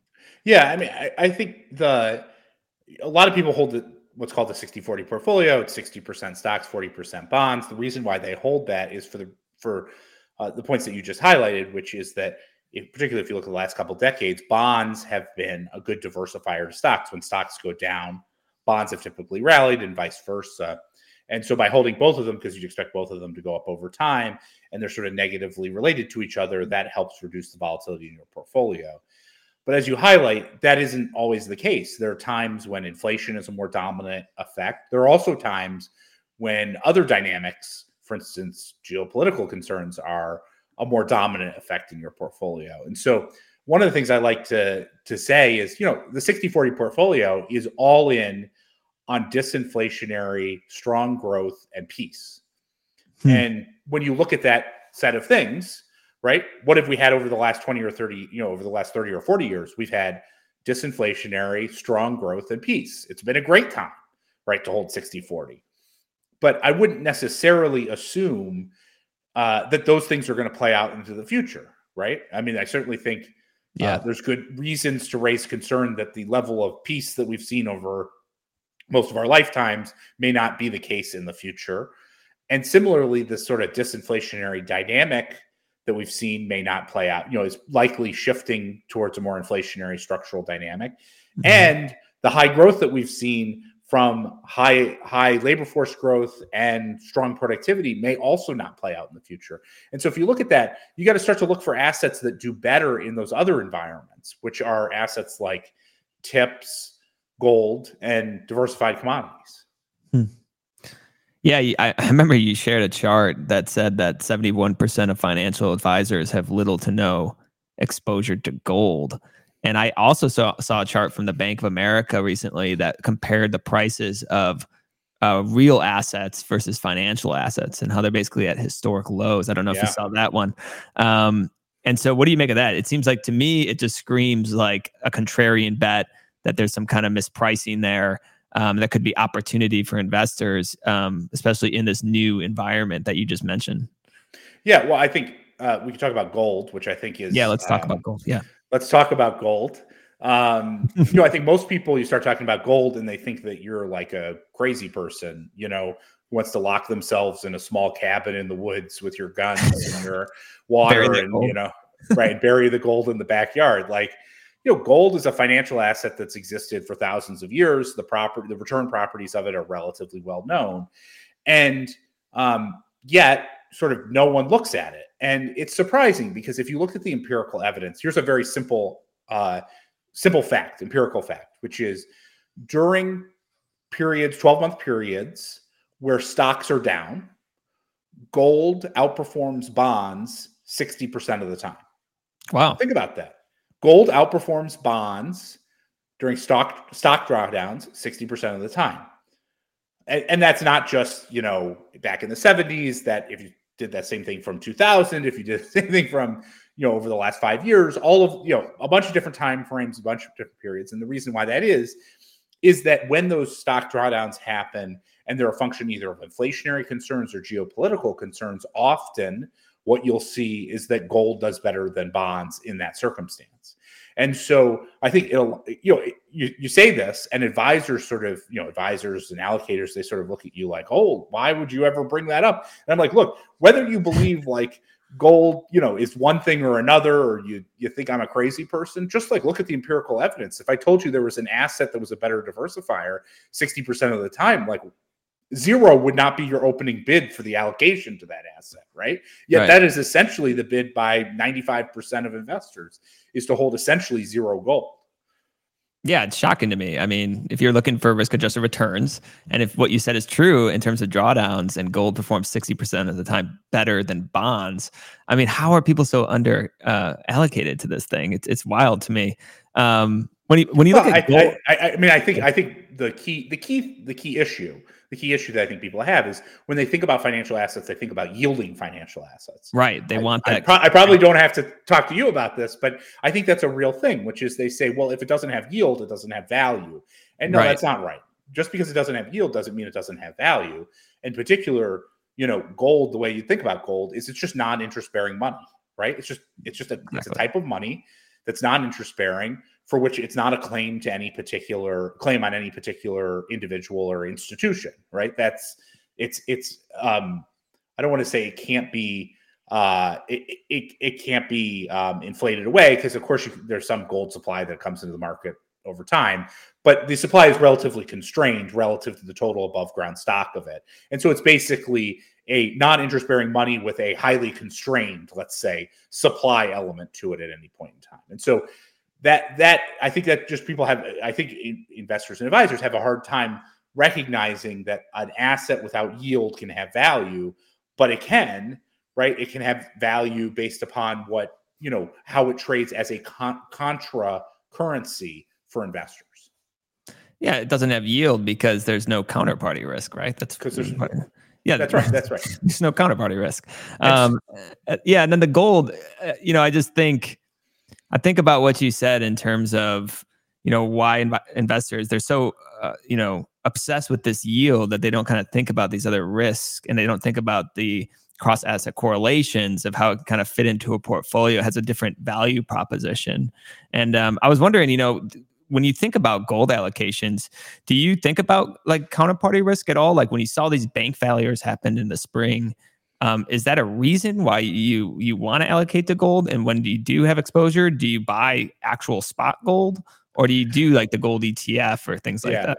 Yeah, I mean, I, I think the a lot of people hold it what's called the 60 40 portfolio. It's 60% stocks, 40% bonds. The reason why they hold that is for the for uh, the points that you just highlighted, which is that if, particularly if you look at the last couple decades, bonds have been a good diversifier to stocks. When stocks go down, bonds have typically rallied and vice versa. And so by holding both of them, because you'd expect both of them to go up over time and they're sort of negatively related to each other, that helps reduce the volatility in your portfolio. But as you highlight, that isn't always the case. There are times when inflation is a more dominant effect. There are also times when other dynamics, for instance, geopolitical concerns, are a more dominant effect in your portfolio. And so one of the things I like to to say is, you know, the 60-40 portfolio is all in on disinflationary, strong growth and peace. Hmm. And when you look at that set of things, right? What have we had over the last 20 or 30, you know, over the last 30 or 40 years? We've had disinflationary, strong growth and peace. It's been a great time, right, to hold 60 40. But I wouldn't necessarily assume uh, that those things are going to play out into the future, right? I mean, I certainly think uh, yeah. Uh, there's good reasons to raise concern that the level of peace that we've seen over most of our lifetimes may not be the case in the future. And similarly, this sort of disinflationary dynamic that we've seen may not play out, you know, is likely shifting towards a more inflationary structural dynamic. Mm-hmm. And the high growth that we've seen from high high labor force growth and strong productivity may also not play out in the future. And so if you look at that, you got to start to look for assets that do better in those other environments, which are assets like tips, gold, and diversified commodities. Hmm. Yeah, I, remember you shared a chart that said that 71% of financial advisors have little to no exposure to gold. And I also saw saw a chart from the Bank of America recently that compared the prices of uh, real assets versus financial assets and how they're basically at historic lows. I don't know yeah. if you saw that one. Um, and so, what do you make of that? It seems like to me, it just screams like a contrarian bet that there's some kind of mispricing there. Um, that could be opportunity for investors, um, especially in this new environment that you just mentioned. Yeah, well, I think uh, we can talk about gold, which I think is yeah. Let's talk um, about gold. Yeah, let's talk about gold. Um, you know, I think most people you start talking about gold and they think that you're like a crazy person, you know, who wants to lock themselves in a small cabin in the woods with your guns and your water and gold. you know, right, bury the gold in the backyard. Like, you know, gold is a financial asset that's existed for thousands of years. The property, the return properties of it are relatively well known, and um, yet sort of no one looks at it. And it's surprising because if you look at the empirical evidence, here's a very simple, uh, simple fact, empirical fact, which is during periods, 12 month periods where stocks are down, gold outperforms bonds 60% of the time. Wow. Think about that. Gold outperforms bonds during stock stock drawdowns 60% of the time. And, and that's not just, you know, back in the 70s that if you did that same thing from 2000, if you did the same thing from you know over the last five years, all of you know a bunch of different time frames, a bunch of different periods, and the reason why that is is that when those stock drawdowns happen and they're a function either of inflationary concerns or geopolitical concerns, often what you'll see is that gold does better than bonds in that circumstance. And so I think it'll, you know, you, you say this and advisors sort of, you know, advisors and allocators, they sort of look at you like, oh, why would you ever bring that up? And I'm like, look, whether you believe like gold, you know, is one thing or another, or you you think I'm a crazy person, just like look at the empirical evidence. If I told you there was an asset that was a better diversifier 60% of the time, like zero would not be your opening bid for the allocation to that asset, right? Yet right. that is essentially the bid by 95% of investors is to hold essentially zero gold. Yeah, it's shocking to me. I mean, if you're looking for risk adjusted returns, and if what you said is true in terms of drawdowns and gold performs 60% of the time better than bonds, I mean, how are people so under uh, allocated to this thing? It's, it's wild to me. Um, when you, when you well, look at I, gold, I, I, I mean, I think, I think the key, the key, the key issue the key issue that I think people have is when they think about financial assets, they think about yielding financial assets. Right. They I, want that. I, pro- I, probably don't have to talk to you about this, but I think that's a real thing, which is they say, well, if it doesn't have yield, it doesn't have value. And no, right. that's not right. Just because it doesn't have yield doesn't mean it doesn't have value. In particular, you know, gold, the way you think about gold is it's just non-interest bearing money, right? It's just it's just a exactly. it's a type of money that's non-interest bearing for which it's not a claim to any particular claim on any particular individual or institution, right? That's it's it's um I don't want to say it can't be uh, it, it, it can't be um, inflated away because of course you, there's some gold supply that comes into the market over time but the supply is relatively constrained relative to the total above ground stock of it and so it's basically a non-interest bearing money with a highly constrained let's say supply element to it at any point in time and so that that i think that just people have i think investors and advisors have a hard time recognizing that an asset without yield can have value but it can right? It can have value based upon what, you know, how it trades as a con- contra currency for investors. Yeah, it doesn't have yield because there's no counterparty risk, right? That's because there's yeah, that's right. That's right. There's no counterparty risk. Um, uh, yeah, and then the gold, uh, you know, I just think, I think about what you said in terms of, you know, why inv- investors they're so, uh, you know, obsessed with this yield that they don't kind of think about these other risks and they don't think about the cross asset correlations of how it kind of fit into a portfolio has a different value proposition. And um, I was wondering, you know, when you think about gold allocations, do you think about like counterparty risk at all? Like when you saw these bank failures happen in the spring, um, is that a reason why you you want to allocate to gold? And when you do have exposure, do you buy actual spot gold, or do you do like the gold ETF or things like yeah. that?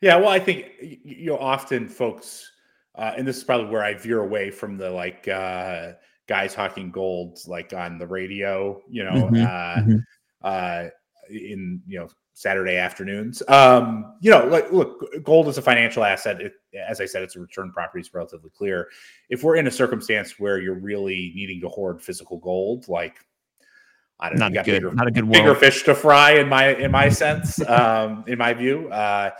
Yeah, well, I think you know often folks uh, and this is probably where I veer away from the like uh, guys talking gold, like on the radio, you know, mm-hmm. Uh, mm-hmm. Uh, in you know Saturday afternoons. Um, you know, like look, gold is a financial asset. It, as I said, it's a return property is relatively clear. If we're in a circumstance where you're really needing to hoard physical gold, like I don't not know, good, bigger, not a good bigger fish to fry in my in my sense, um, in my view. Uh,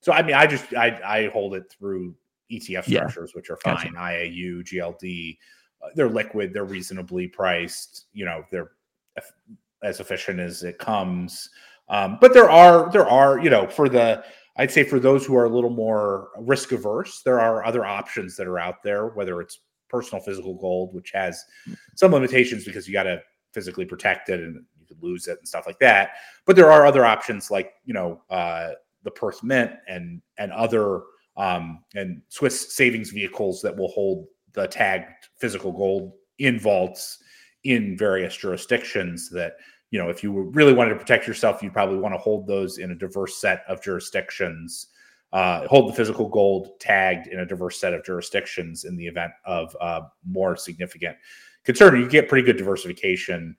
so I mean, I just I I hold it through ETF structures, yeah. which are fine. Gotcha. IAU, GLD, uh, they're liquid, they're reasonably priced. You know, they're as efficient as it comes. Um, but there are there are you know for the I'd say for those who are a little more risk averse, there are other options that are out there. Whether it's personal physical gold, which has some limitations because you got to physically protect it and you could lose it and stuff like that. But there are other options like you know uh, the Perth Mint and and other um, and Swiss savings vehicles that will hold the tagged physical gold in vaults in various jurisdictions that you know if you really wanted to protect yourself you'd probably want to hold those in a diverse set of jurisdictions uh, hold the physical gold tagged in a diverse set of jurisdictions in the event of uh, more significant concern you get pretty good diversification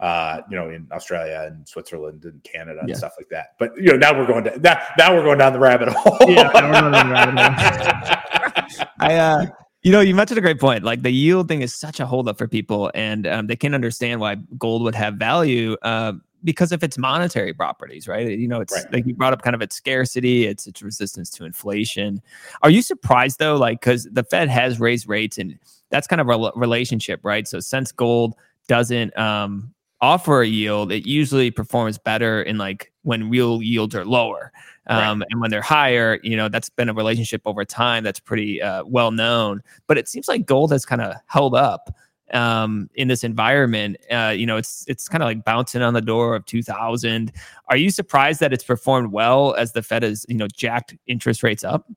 uh, you know, in Australia and Switzerland and Canada and yeah. stuff like that. But you know, now we're going to now, now we're going down the rabbit hole. yeah, I uh you know, you mentioned a great point. Like the yield thing is such a holdup for people, and um, they can't understand why gold would have value uh, because of its monetary properties, right? You know, it's right. like you brought up kind of its scarcity, its its resistance to inflation. Are you surprised though, like because the Fed has raised rates, and that's kind of a relationship, right? So since gold doesn't um, offer a yield, it usually performs better in like when real yields are lower. Um, right. And when they're higher, you know, that's been a relationship over time that's pretty uh, well known. But it seems like gold has kind of held up um, in this environment. Uh, you know, it's it's kind of like bouncing on the door of 2000. Are you surprised that it's performed well as the Fed has, you know, jacked interest rates up?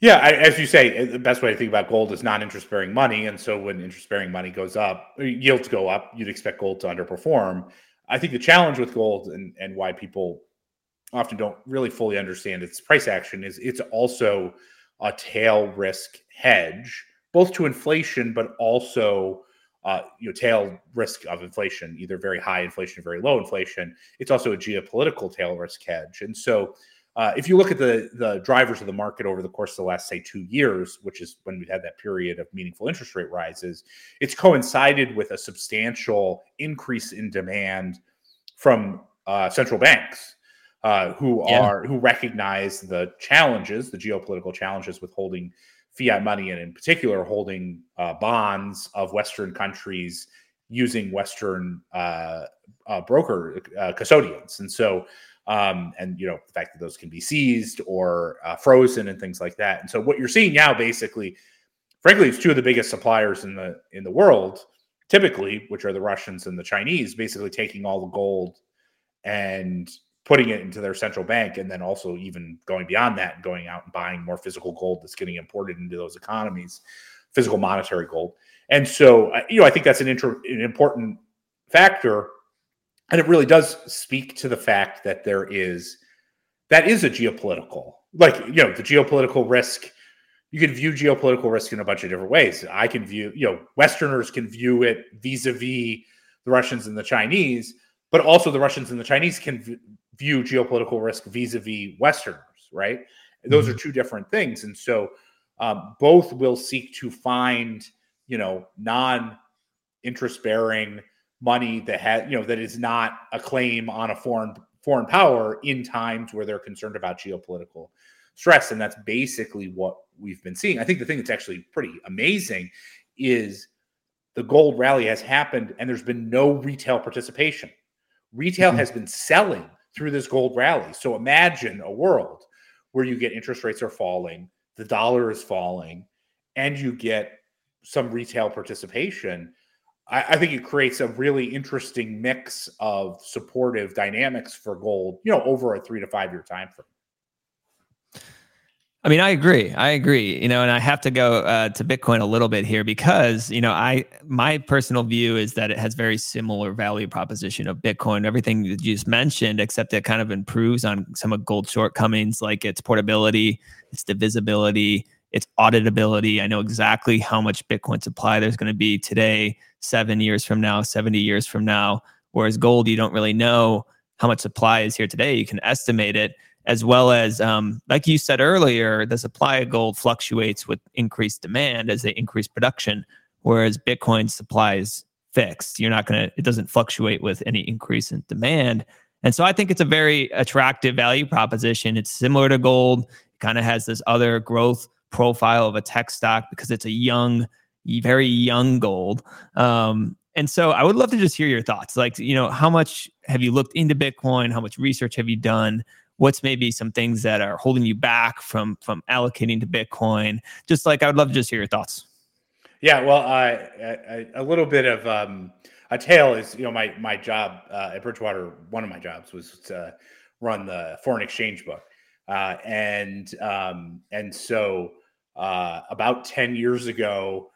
Yeah, I, as you say, the best way to think about gold is non-interest bearing money, and so when interest bearing money goes up, yields go up, you'd expect gold to underperform. I think the challenge with gold and and why people often don't really fully understand its price action is it's also a tail risk hedge, both to inflation, but also uh, you know tail risk of inflation, either very high inflation or very low inflation. It's also a geopolitical tail risk hedge, and so uh, if you look at the the drivers of the market over the course of the last say two years, which is when we've had that period of meaningful interest rate rises, it's coincided with a substantial increase in demand from uh, central banks uh, who yeah. are who recognize the challenges, the geopolitical challenges with holding fiat money, and in particular holding uh, bonds of Western countries using Western uh, uh, broker custodians, and so um, and you know the fact that those can be seized or uh, frozen and things like that. And so what you're seeing now, basically, frankly, it's two of the biggest suppliers in the in the world, typically, which are the Russians and the Chinese, basically taking all the gold and putting it into their central bank, and then also even going beyond that and going out and buying more physical gold that's getting imported into those economies, physical monetary gold. And so, uh, you know, I think that's an, inter- an important factor. And it really does speak to the fact that there is, that is a geopolitical, like, you know, the geopolitical risk. You can view geopolitical risk in a bunch of different ways. I can view, you know, Westerners can view it vis a vis the Russians and the Chinese, but also the Russians and the Chinese can view geopolitical risk vis a vis Westerners, right? Those mm-hmm. are two different things. And so um, both will seek to find, you know, non interest bearing money that has, you know, that is not a claim on a foreign foreign power in times where they're concerned about geopolitical stress. And that's basically what we've been seeing. I think the thing that's actually pretty amazing is the gold rally has happened and there's been no retail participation. Retail mm-hmm. has been selling through this gold rally. So imagine a world where you get interest rates are falling, the dollar is falling, and you get some retail participation. I, I think it creates a really interesting mix of supportive dynamics for gold, you know, over a three to five year time frame. I mean, I agree. I agree. You know, and I have to go uh, to Bitcoin a little bit here because you know, I my personal view is that it has very similar value proposition of Bitcoin. Everything that you just mentioned, except it kind of improves on some of gold shortcomings, like its portability, its divisibility, its auditability. I know exactly how much Bitcoin supply there's going to be today, seven years from now, seventy years from now. Whereas gold, you don't really know how much supply is here today. You can estimate it as well as um, like you said earlier the supply of gold fluctuates with increased demand as they increase production whereas bitcoin supply is fixed you're not going to it doesn't fluctuate with any increase in demand and so i think it's a very attractive value proposition it's similar to gold it kind of has this other growth profile of a tech stock because it's a young very young gold um, and so I would love to just hear your thoughts. Like, you know, how much have you looked into Bitcoin? How much research have you done? what's maybe some things that are holding you back from from allocating to bitcoin just like i would love to just hear your thoughts yeah well uh, a, little bit of um, a tale is you know my my job uh, at bridgewater one of my jobs was to run the foreign exchange book uh, and um, and so uh, about 10 years ago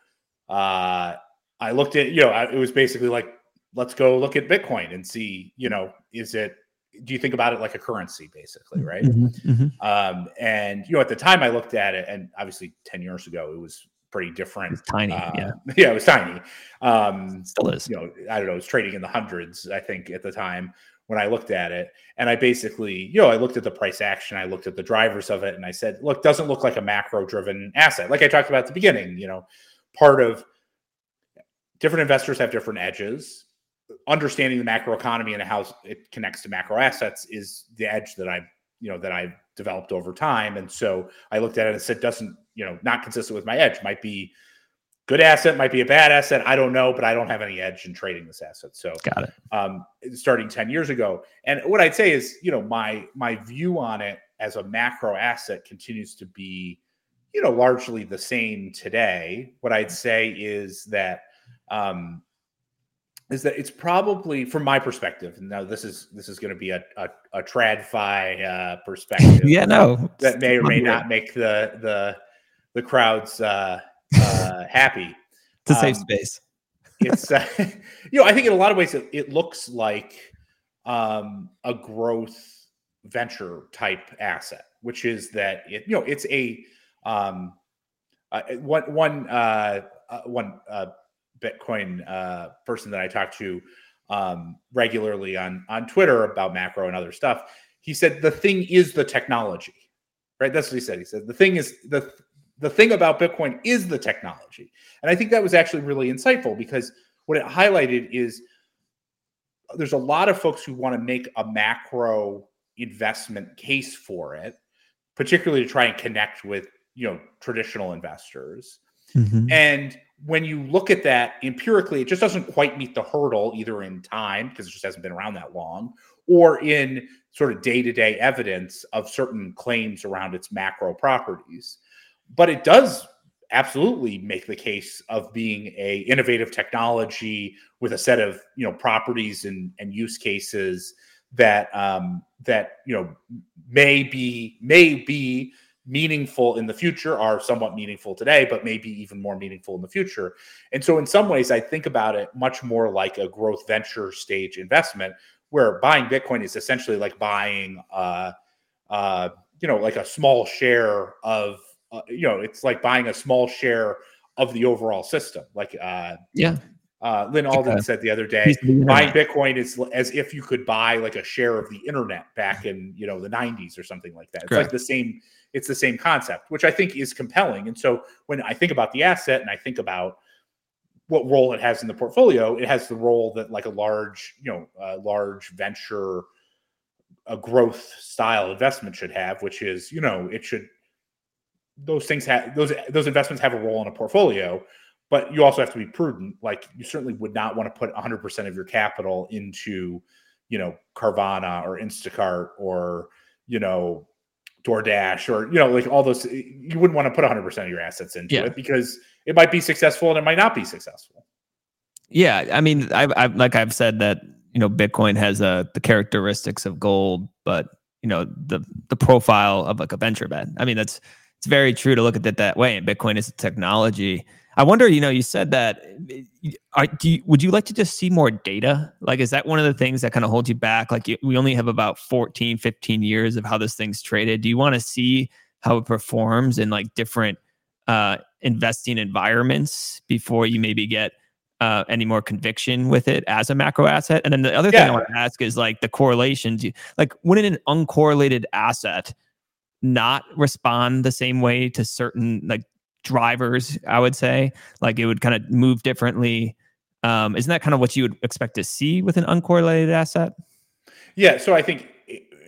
uh, i looked at you know it was basically like let's go look at bitcoin and see you know is it do you think about it like a currency basically right? mm-hmm, mm-hmm. Um, and you know at the time i looked at it and obviously 10 years ago it was pretty different. Tiny uh, yeah. yeah it was tiny. Um, still is. you know i don't know it was trading in the hundreds i think at the time when i looked at it. And i basically you know i looked at the price action i looked at the drivers of it and i said look doesn't look like a macro driven asset like i talked about at the beginning you know part of different investors have different edges understanding the macro economy and how it connects to macro assets is the edge that I've you know, that I've developed over time. And so I looked at it and said, doesn't, you know, not consistent with my edge. Might be good asset, might be a bad asset. I don't know, but I don't have any edge in trading this asset. So got it. Um, starting 10 years ago. And what I'd say is, you know, my my view on it as a macro asset continues to be, you know, largely the same today. What I'd say is that um, is that it's probably from my perspective now this is this is going to be a a, a tradfi uh perspective yeah no that may or may not make the the the crowds uh uh happy. It's a safe um, space. it's uh, you know i think in a lot of ways it, it looks like um a growth venture type asset which is that it you know it's a um uh, one one uh, uh one uh Bitcoin uh, person that I talk to um, regularly on on Twitter about macro and other stuff. He said the thing is the technology, right? That's what he said. He said the thing is the the thing about Bitcoin is the technology, and I think that was actually really insightful because what it highlighted is there's a lot of folks who want to make a macro investment case for it, particularly to try and connect with you know traditional investors. Mm-hmm. And when you look at that empirically, it just doesn't quite meet the hurdle either in time because it just hasn't been around that long, or in sort of day to day evidence of certain claims around its macro properties. But it does absolutely make the case of being a innovative technology with a set of you know properties and, and use cases that um, that you know may be may be meaningful in the future are somewhat meaningful today, but maybe even more meaningful in the future. And so, in some ways, I think about it much more like a growth venture stage investment, where buying Bitcoin is essentially like buying, uh, uh, you know, like a small share of, uh, you know, it's like buying a small share of the overall system. Like, uh, yeah. Uh, Lyn Alden said the other day, buying Bitcoin is as if you could buy like a share of the internet back in you know the 90s or something like that. It's Correct. like the same it's the same concept, which I think is compelling. And so when I think about the asset and I think about what role it has in the portfolio, it has the role that like a large, you know, a large venture, a growth style investment should have, which is, you know, it should those things have those those investments have a role in a portfolio, but you also have to be prudent. Like you certainly would not want to put 100% of your capital into, you know, Carvana or Instacart or you know DoorDash or you know like all those you wouldn't want to put 100% of your assets into yeah. it because it might be successful and it might not be successful. Yeah, I mean I've, I've like I've said that you know Bitcoin has uh, the characteristics of gold but you know the the profile of like a venture bet. I mean that's it's very true to look at it that way and Bitcoin is a technology I wonder, you know, you said that. Are, do you, would you like to just see more data? Like, is that one of the things that kind of holds you back? Like, we only have about 14, 15 years of how this thing's traded. Do you want to see how it performs in like different uh, investing environments before you maybe get uh, any more conviction with it as a macro asset? And then the other yeah. thing I want to ask is like the correlations. Like, wouldn't an uncorrelated asset not respond the same way to certain like drivers, I would say. Like it would kind of move differently. Um, isn't that kind of what you would expect to see with an uncorrelated asset? Yeah. So I think,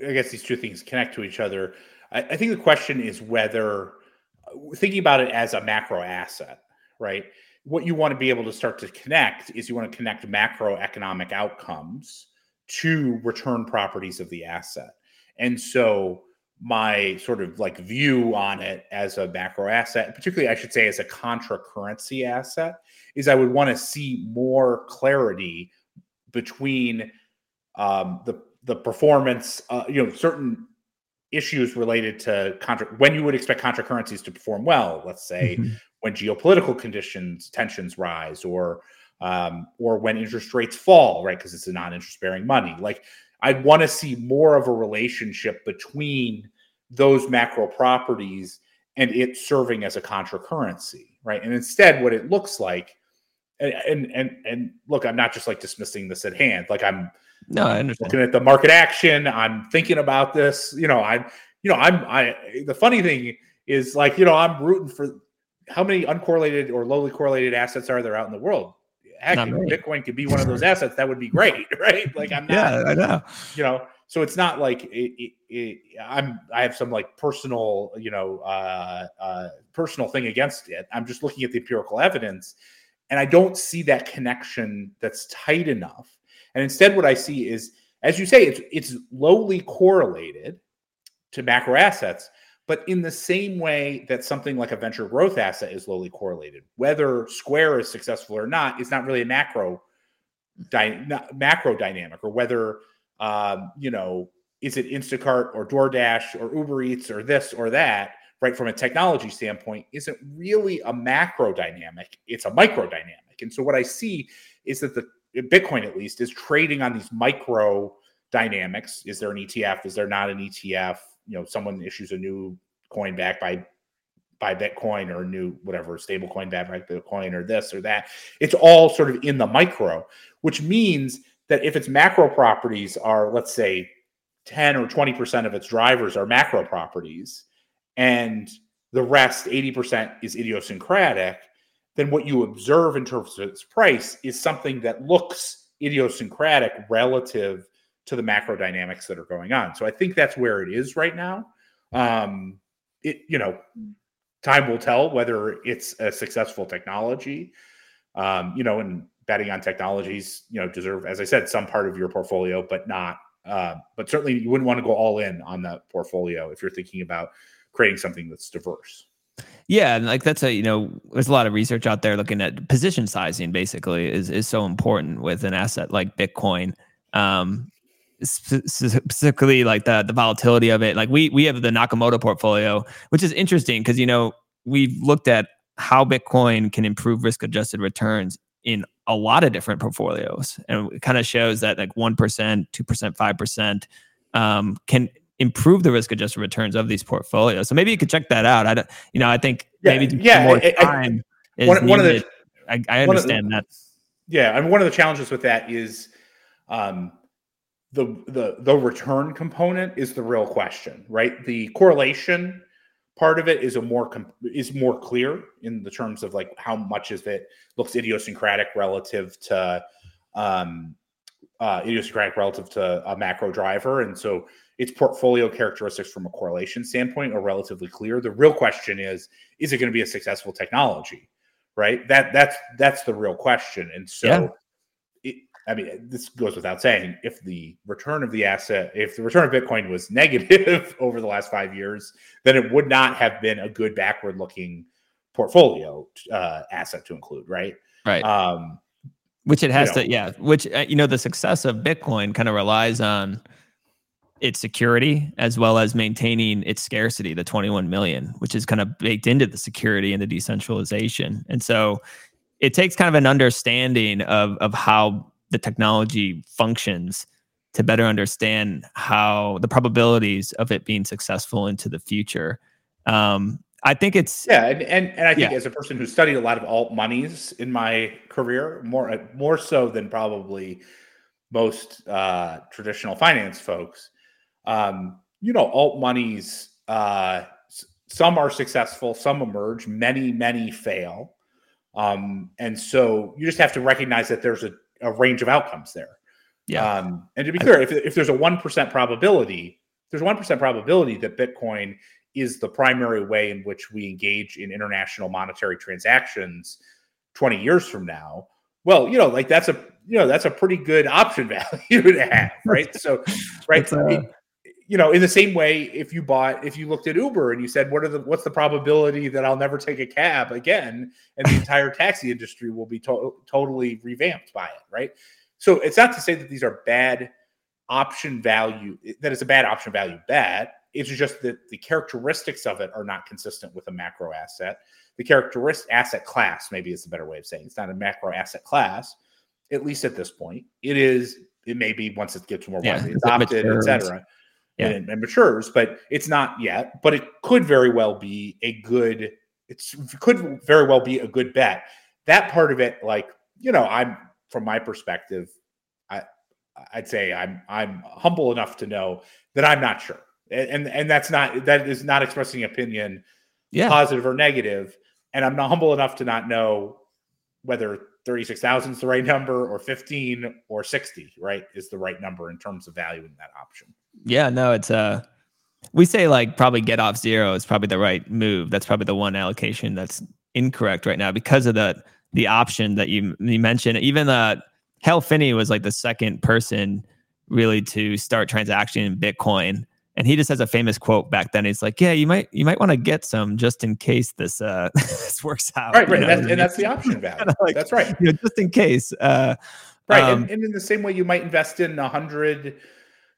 I guess these two things connect to each other. I, I think the question is whether thinking about it as a macro asset, right? What you want to be able to start to connect is you want to connect macroeconomic outcomes to return properties of the asset. And so my sort of like view on it as a macro asset, particularly I should say as a contra currency asset, is I would want to see more clarity between um, the the performance, uh, you know, certain issues related to contra when you would expect contra currencies to perform well. Let's say mm-hmm. when geopolitical conditions tensions rise, or um, or when interest rates fall, right? Because it's a non-interest bearing money. Like I'd want to see more of a relationship between those macro properties and it serving as a contra currency, right? And instead, what it looks like, and and and, and look, I'm not just like dismissing this at hand. Like I'm no, I understand. looking at the market action. I'm thinking about this. You know, I'm you know, I'm I. The funny thing is, like, you know, I'm rooting for how many uncorrelated or lowly correlated assets are there out in the world? Heck, Bitcoin could be one of those assets, that would be great, right? Like I'm not, yeah, I know. You know, so it's not like it, it, it, I'm. I have some like personal, you know, uh, uh, personal thing against it. I'm just looking at the empirical evidence, and I don't see that connection that's tight enough. And instead, what I see is, as you say, it's it's lowly correlated to macro assets, but in the same way that something like a venture growth asset is lowly correlated, whether Square is successful or not is not really a macro dy- macro dynamic, or whether um, you know is it Instacart or DoorDash or Uber Eats or this or that, right? From a technology standpoint, isn't really a macro dynamic; it's a micro dynamic. And so what I see is that the Bitcoin, at least, is trading on these micro dynamics. Is there an ETF? Is there not an ETF? You know someone issues a new coin back by by Bitcoin or a new whatever stable coin back by Bitcoin or this or that. It's all sort of in the micro, which means that if its macro properties are, let's say, 10 or 20% of its drivers are macro properties, and the rest, 80%, is idiosyncratic, then what you observe in terms of its price is something that looks idiosyncratic relative to the macro dynamics that are going on. So I think that's where it is right now. Um, it, you know, time will tell whether it's a successful technology. Um, you know, and betting on technologies, you know, deserve, as I said, some part of your portfolio, but not. Uh, but certainly, you wouldn't want to go all in on that portfolio if you're thinking about creating something that's diverse. Yeah, and like that's a you know, there's a lot of research out there looking at position sizing. Basically, is is so important with an asset like Bitcoin. Um, specifically like the the volatility of it. Like we we have the Nakamoto portfolio, which is interesting because you know we've looked at how Bitcoin can improve risk adjusted returns in a lot of different portfolios, and it kind of shows that like one percent, two percent, five percent um, can improve the risk adjusted returns of these portfolios. So maybe you could check that out. I don't, you know, I think yeah, maybe yeah, more time I, is one, one of the. I, I understand the, that. Yeah, I mean, one of the challenges with that is um, the the the return component is the real question, right? The correlation part of it is a more is more clear in the terms of like how much of it looks idiosyncratic relative to um, uh, idiosyncratic relative to a macro driver, and so its portfolio characteristics from a correlation standpoint are relatively clear. The real question is, is it going to be a successful technology? Right. That that's that's the real question. And so yeah. I mean, this goes without saying, if the return of the asset, if the return of Bitcoin was negative over the last five years, then it would not have been a good backward looking portfolio uh, asset to include, right? Right. Um, which it has you know, to, yeah. Which uh, you know, the success of Bitcoin kind of relies on its security as well as maintaining its scarcity, the 21 million, which is kind of baked into the security and the decentralization. And so it takes kind of an understanding of of how the technology functions to better understand how the probabilities of it being successful into the future. Um, I think it's yeah, and and, and I think yeah. as a person who studied a lot of alt monies in my career, more more so than probably most uh, traditional finance folks, um, you know, alt monies, uh, some are successful, some emerge, many, many fail. Um, and so you just have to recognize that there's a, a range of outcomes there. Yeah. Um, and to be clear, if, if there's a 1% probability, there's 1% probability that Bitcoin is the primary way in which we engage in international monetary transactions 20 years from now. Well, you know, like that's a you know that's a pretty good option value to have, right? So, right, uh, you know, in the same way, if you bought, if you looked at Uber and you said, "What are the, what's the probability that I'll never take a cab again?" and the entire taxi industry will be to- totally revamped by it, right? So it's not to say that these are bad option value, that it's a bad option value bet. It's just that the characteristics of it are not consistent with a macro asset. The characteristic asset class, maybe is a better way of saying it. it's not a macro asset class, at least at this point. It is. It may be once it gets more widely yeah, adopted, et cetera yeah. and, and matures, but it's not yet. But it could very well be a good. It's could very well be a good bet. That part of it, like you know, I'm from my perspective, I I'd say I'm I'm humble enough to know that I'm not sure, and and that's not that is not expressing opinion, yeah. positive or negative, and I'm not humble enough to not know whether 36,000 is the right number or 15 or 60, right, is the right number in terms of valuing that option. Yeah, no, it's uh we say like probably get off zero is probably the right move. That's probably the one allocation that's incorrect right now because of the the option that you you mentioned. Even uh Hal Finney was like the second person really to start transaction in Bitcoin. And he just has a famous quote back then. He's like, "Yeah, you might you might want to get some just in case this uh this works out." Right, right, and that's, and that's, the option value. like, that's right. You know, just in case. Uh, right, um, and, and, in the same way, you might invest in a hundred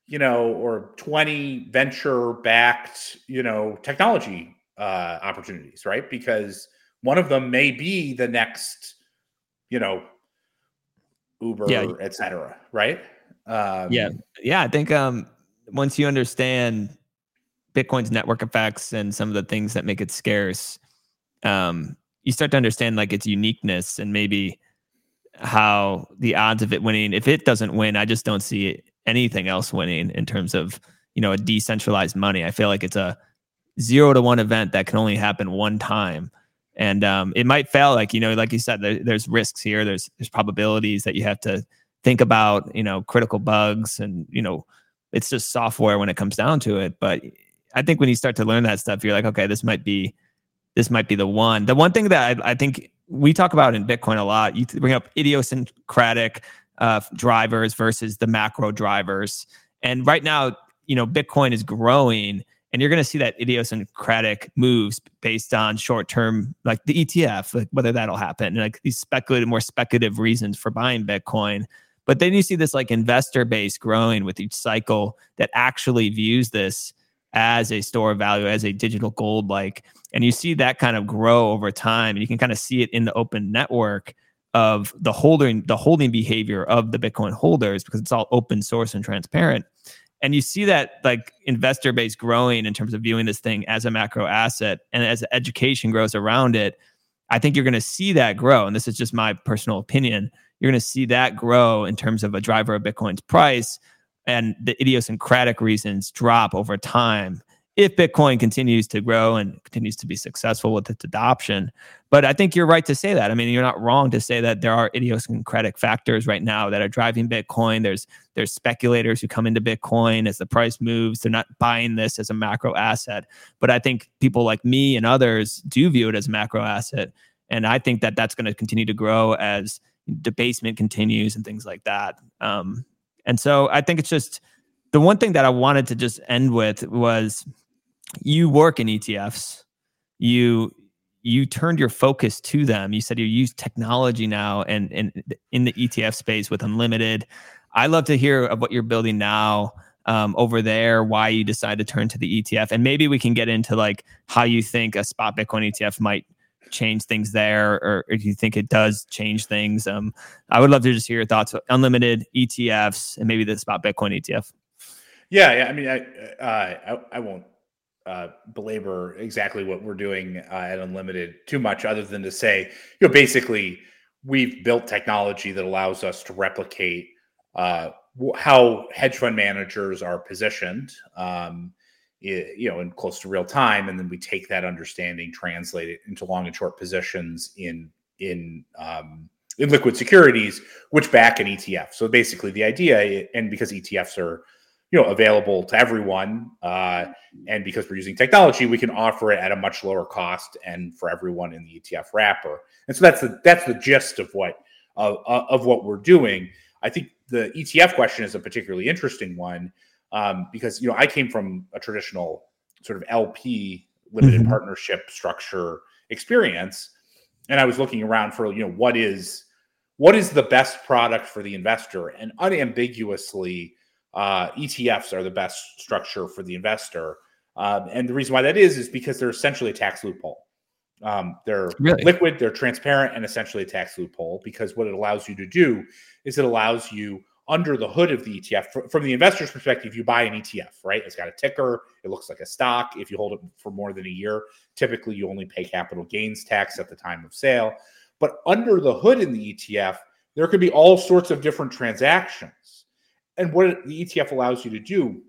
you know, or 20 venture backed, you know, technology uh, opportunities, right? Because one of them may be the next, you know, Uber, yeah. et cetera, right? Um, yeah. Yeah. I think um, once you understand Bitcoin's network effects and some of the things that make it scarce, um, you start to understand like its uniqueness and maybe how the odds of it winning, if it doesn't win, I just don't see it anything else winning in terms of you know a decentralized money. I feel like it's a zero to one event that can only happen one time, and um, it might fail. Like you know, like you said, there, there's risks here. There's there's probabilities that you have to think about. You know, critical bugs, and you know, it's just software when it comes down to it. But I think when you start to learn that stuff, you're like, okay, this might be this might be the one. The one thing that I, I think we talk about in Bitcoin a lot. You bring up idiosyncratic uh, drivers versus the macro drivers. And right now, you know, Bitcoin is growing, and you're going to see that idiosyncratic moves based on short term, like the ETF, like whether that'll happen, and like these speculative, more speculative reasons for buying Bitcoin. But then you see this like investor base growing with each cycle that actually views this as a store of value, as a digital gold like. And you see that kind of grow over time. And you can kind of see it in the open network of the holding the holding behavior of the Bitcoin holders because it's all open source and transparent. And you see that like investor base growing in terms of viewing this thing as a macro asset. And as education grows around it, I think you're going to see that grow. And this is just my personal opinion. You're going to see that grow in terms of a driver of Bitcoin's price and the idiosyncratic reasons drop over time if Bitcoin continues to grow and continues to be successful with its adoption. But I think you're right to say that. I mean, you're not wrong to say that there are idiosyncratic factors right now that are driving Bitcoin. There's there's speculators who come into Bitcoin as the price moves. They're not buying this as a macro asset. But I think people like me and others do view it as a macro asset. And I think that that's going to continue to grow as debasement continues and things like that. Um, and so I think it's just the one thing that I wanted to just end with was you work in ETFs. You you turned your focus to them. You said you use technology now and, and in the ETF space with Unlimited. I love to hear of what you're building now um, over there, why you decided to turn to the ETF. And maybe we can get into like how you think a spot Bitcoin ETF might change things there, or if you think it does change things. Um, I would love to just hear your thoughts. On Unlimited ETFs and maybe the spot Bitcoin ETF. Yeah, yeah. I mean, I, uh, I, I won't uh, belabor exactly what we're doing uh, at Unlimited too much, other than to say, you know, basically, we've built technology that allows us to replicate uh, how hedge fund managers are positioned, um, you know, in close to real time, and then we take that understanding, translate it into long and short positions in in um, in liquid securities, which back an ETF. So basically, the idea, and because ETFs are you know available to everyone uh, and because we're using technology we can offer it at a much lower cost and for everyone in the etf wrapper. And so that's the that's the gist of what uh, of what we're doing. I think the etf question is a particularly interesting one um, because you know i came from a traditional sort of lp limited mm-hmm. partnership structure experience and i was looking around for you know what is what is the best product for the investor? And unambiguously uh, ETFs are the best structure for the investor. Um, and the reason why that is is because they're essentially a tax loophole. Um, they're really? liquid, they're transparent, and essentially a tax loophole because what it allows you to do is it allows you under the hood of the ETF. From the investor's perspective, you buy an ETF, right? It's got a ticker, it looks like a stock. If you hold it for more than a year, typically you only pay capital gains tax at the time of sale. But under the hood in the ETF, there could be all sorts of different transactions and what the ETF allows you to do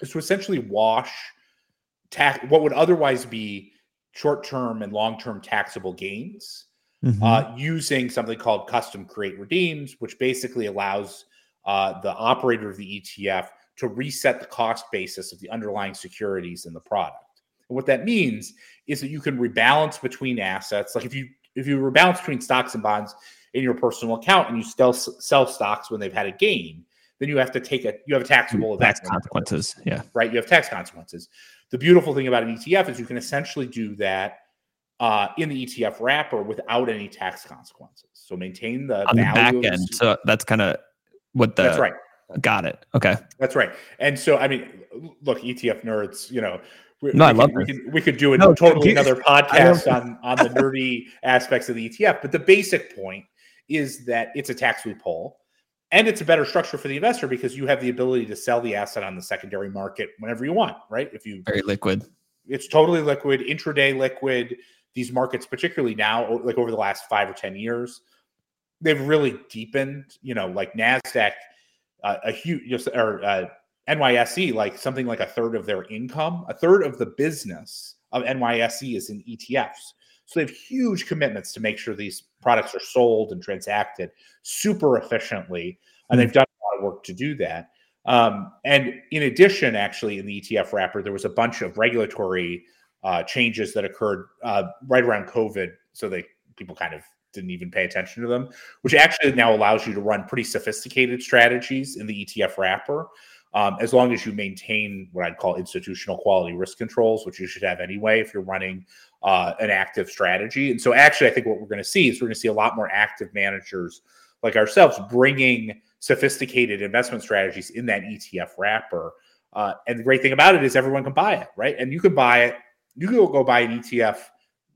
is to essentially wash tax what would otherwise be short-term and long-term taxable gains mm-hmm. uh, using something called custom create redeems, which basically allows uh, the operator of the ETF to reset the cost basis of the underlying securities in the product. And what that means is that you can rebalance between assets. Like if you if you rebalance between stocks and bonds in your personal account and you still sell stocks when they've had a gain, then you have to take a you have a taxable tax consequences. Yeah. Right. You have tax consequences. The beautiful thing about an ETF is you can essentially do that uh, in the ETF wrapper without any tax consequences. So maintain the on the back end. The, so that's kind of what the that's right. Got it. Okay. That's right. And so I mean, look, ETF nerds, you know, we, no, we I love we, could, we could do a no, totally another podcast on on the nerdy aspects of the ETF. But the basic point is that it's a tax loophole and it's a better structure for the investor because you have the ability to sell the asset on the secondary market whenever you want, right? If you very liquid, it's totally liquid, intraday liquid. These markets, particularly now, like over the last five or ten years, they've really deepened. You know, like Nasdaq, uh, a huge or uh, NYSE, like something like a third of their income, a third of the business of NYSE is in ETFs. So they have huge commitments to make sure these products are sold and transacted super efficiently. And they've done a lot of work to do that. Um, and in addition, actually, in the ETF wrapper, there was a bunch of regulatory uh, changes that occurred uh, right around COVID. So they people kind of didn't even pay attention to them, which actually now allows you to run pretty sophisticated strategies in the ETF wrapper. Um, as long as you maintain what I'd call institutional quality risk controls, which you should have anyway if you're running uh, an active strategy. And so, actually, I think what we're going to see is we're going to see a lot more active managers like ourselves bringing sophisticated investment strategies in that ETF wrapper. Uh, and the great thing about it is everyone can buy it, right? And you can buy it. You can go buy an ETF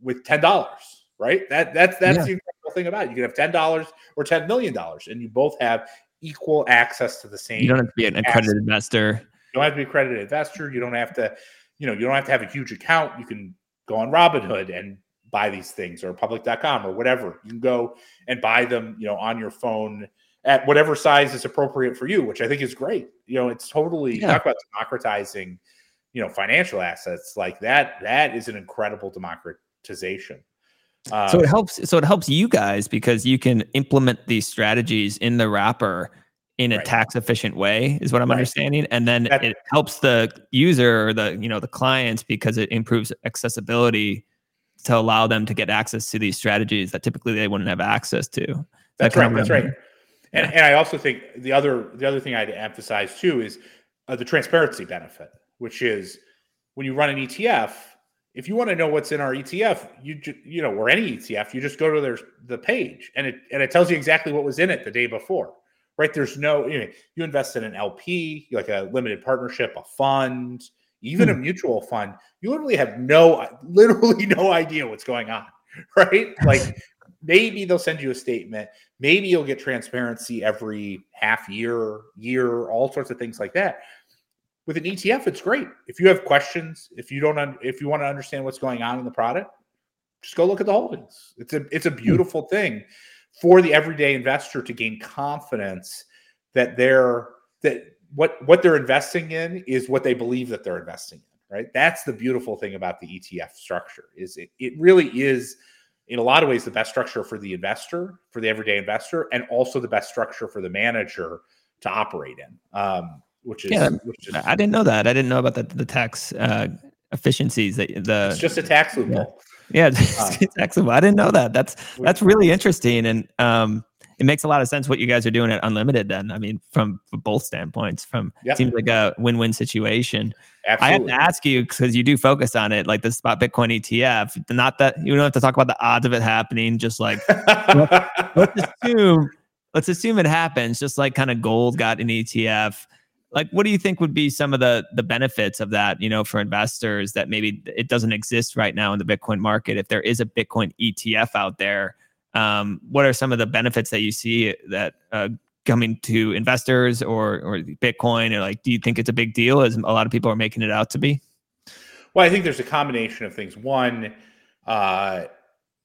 with ten dollars, right? That that's that's yeah. the incredible thing about it. You can have ten dollars or ten million dollars, and you both have equal access to the same. You don't have to be an accredited investor. You don't have to be accredited investor. You don't have to, you know, you don't have to have a huge account. You can go on Robinhood and buy these things or public.com or whatever. You can go and buy them, you know, on your phone at whatever size is appropriate for you, which I think is great. You know, it's totally yeah. talk about democratizing, you know, financial assets like that. That is an incredible democratization. Um, so it helps. So it helps you guys because you can implement these strategies in the wrapper in a right. tax efficient way is what i'm right. understanding and then That's, it helps the user or the you know the clients because it improves accessibility to allow them to get access to these strategies that typically they wouldn't have access to that's that right that's right and, and i also think the other the other thing i'd emphasize too is uh, the transparency benefit which is when you run an etf if you want to know what's in our ETF, you you know, or any ETF, you just go to their the page and it and it tells you exactly what was in it the day before right? There's no, you know, you invest in an LP, like a limited partnership, a fund, even hmm. a mutual fund. You literally have no, literally no idea what's going on, right? Like maybe they'll send you a statement. Maybe you'll get transparency every half year, year, all sorts of things like that. With an ETF, it's great. If you have questions, if you don't, un- if you want to understand what's going on in the product, just go look at the holdings. It's a, it's a hmm. beautiful thing for the everyday investor to gain confidence that they're that what what they're investing in is what they believe that they're investing in right that's the beautiful thing about the etf structure is it, it really is in a lot of ways the best structure for the investor for the everyday investor and also the best structure for the manager to operate in um, which is yeah which is, i didn't know that i didn't know about the, the tax uh, efficiencies that the it's just a tax loophole yeah, it's, it's excellent. I didn't know that. That's that's really interesting, and um, it makes a lot of sense what you guys are doing at Unlimited. Then, I mean, from, from both standpoints, from yep. seems like a win-win situation. Absolutely. I have to ask you because you do focus on it, like the spot Bitcoin ETF. Not that you don't have to talk about the odds of it happening. Just like let's, let's assume, let's assume it happens. Just like kind of gold got an ETF like what do you think would be some of the the benefits of that you know for investors that maybe it doesn't exist right now in the bitcoin market? If there is a bitcoin etf out there um, what are some of the benefits that you see that uh, coming to investors or or bitcoin? Or like do you think it's a big deal as a lot of people are making it out to be? Well i think there's a combination of things. One uh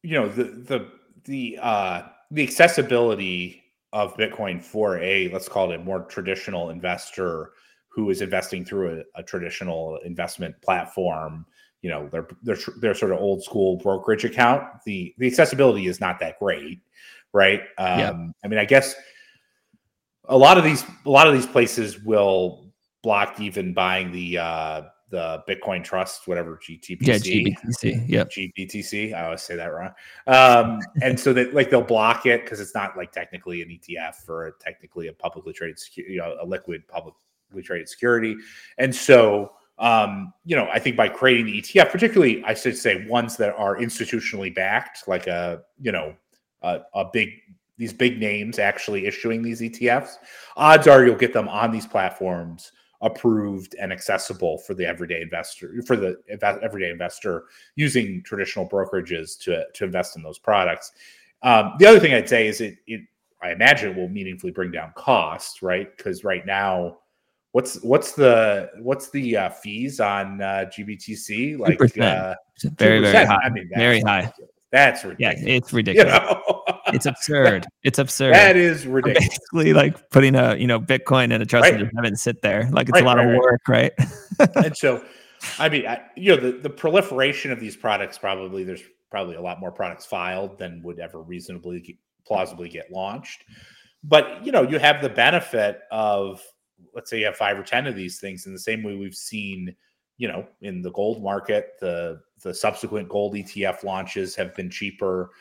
you know the the the uh the accessibility of Bitcoin for a let's call it a more traditional investor who is investing through a, a traditional investment platform. You know, their their they're sort of old school brokerage account. The the accessibility is not that great, right? Um, yeah. I mean, I guess a lot of these a lot of these places will block even buying the uh, the Bitcoin Trust, whatever GTBC. Yeah, GBTC. Yeah, GBTC. I always say that wrong. Um, and so that like they'll block it because it's not like technically an ETF or a, technically a publicly traded, you know, a liquid publicly traded security. And so, um, you know, I think by creating the ETF, particularly, I should say ones that are institutionally backed, like a you know a, a big these big names actually issuing these ETFs, odds are you'll get them on these platforms approved and accessible for the everyday investor for the everyday investor using traditional brokerages to to invest in those products. Um, the other thing I'd say is it, it I imagine it will meaningfully bring down costs, right? Because right now, what's what's the what's the uh, fees on uh, GBTC? Like uh, very very high. I mean, very high. That's ridiculous. Yeah, it's ridiculous. You know? It's absurd. It's absurd. That is ridiculous. Basically, like putting a you know Bitcoin in a trust right. and just having it sit there. Like it's right, a lot right, of work, right? and so, I mean, I, you know, the the proliferation of these products probably there's probably a lot more products filed than would ever reasonably plausibly get launched. But you know, you have the benefit of let's say you have five or ten of these things in the same way we've seen you know in the gold market the the subsequent gold etf launches have been cheaper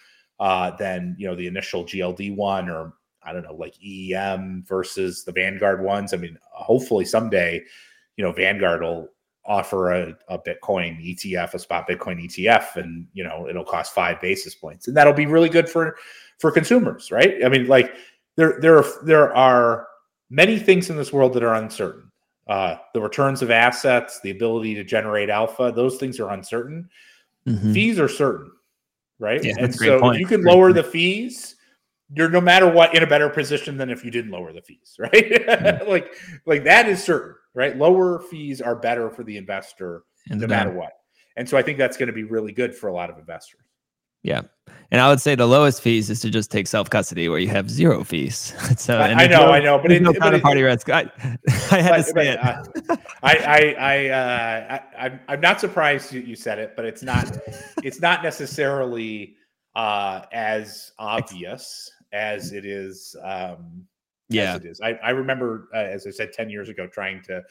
uh, than you know the initial GLD one or I don't know like EEM versus the Vanguard ones. I mean, hopefully someday, you know, Vanguard will offer a, a Bitcoin ETF, a spot Bitcoin ETF, and you know it'll cost five basis points, and that'll be really good for for consumers, right? I mean, like there there are there are many things in this world that are uncertain. Uh, the returns of assets, the ability to generate alpha, those things are uncertain. Mm-hmm. Fees are certain, right? Yeah, and so point. if you can great lower point. the fees, you're no matter what in a better position than if you didn't lower the fees, right? Mm-hmm. like like that is certain, right? Lower fees are better for the investor and no matter what. And so I think that's going to be really good for a lot of investors. Yeah. And I would say the lowest fees is to just take self custody where you have zero fees. so I, know, no, I know, but it, no counterparty risk. I, I had but, to say but, it. Uh, I, I, I, uh, I, I'm, I'm not surprised you, you said it, but it's not, it's not necessarily uh, as obvious as it is. Um, yeah, it is. I, I remember, uh, as I said, ten years ago, trying to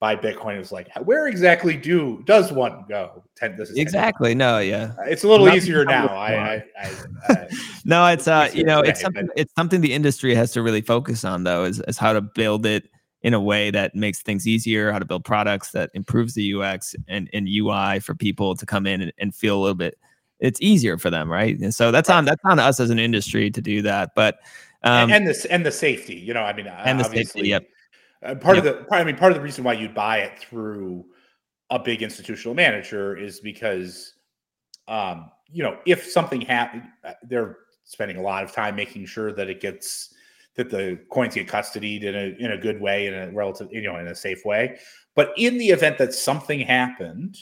buy Bitcoin. It was like, where exactly do does one go? Ten, this is exactly. No, yeah, it's a little Not easier now. I, I, I, I no, it's uh, you know, it's something. But... It's something the industry has to really focus on, though, is is how to build it in a way that makes things easier, how to build products that improves the UX and, and UI for people to come in and, and feel a little bit. It's easier for them, right? And so that's right. on that's on us as an industry to do that. But um, and, and the and the safety, you know, I mean, and the safety, yep uh, part of the, I mean, part of the reason why you'd buy it through a big institutional manager is because, um, you know, if something happened, uh, they're spending a lot of time making sure that it gets that the coins get custodied in a in a good way, in a relative, you know, in a safe way. But in the event that something happened,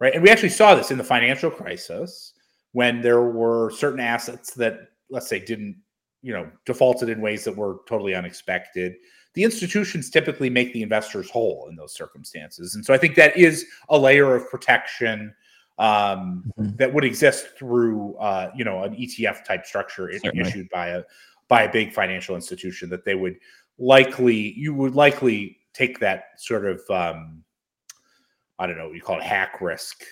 right, and we actually saw this in the financial crisis when there were certain assets that, let's say, didn't, you know, defaulted in ways that were totally unexpected the institutions typically make the investors whole in those circumstances. And so I think that is a layer of protection um, mm-hmm. that would exist through, uh, you know, an ETF type structure Certainly. issued by a by a big financial institution that they would likely you would likely take that sort of um, I don't know what you call it hack risk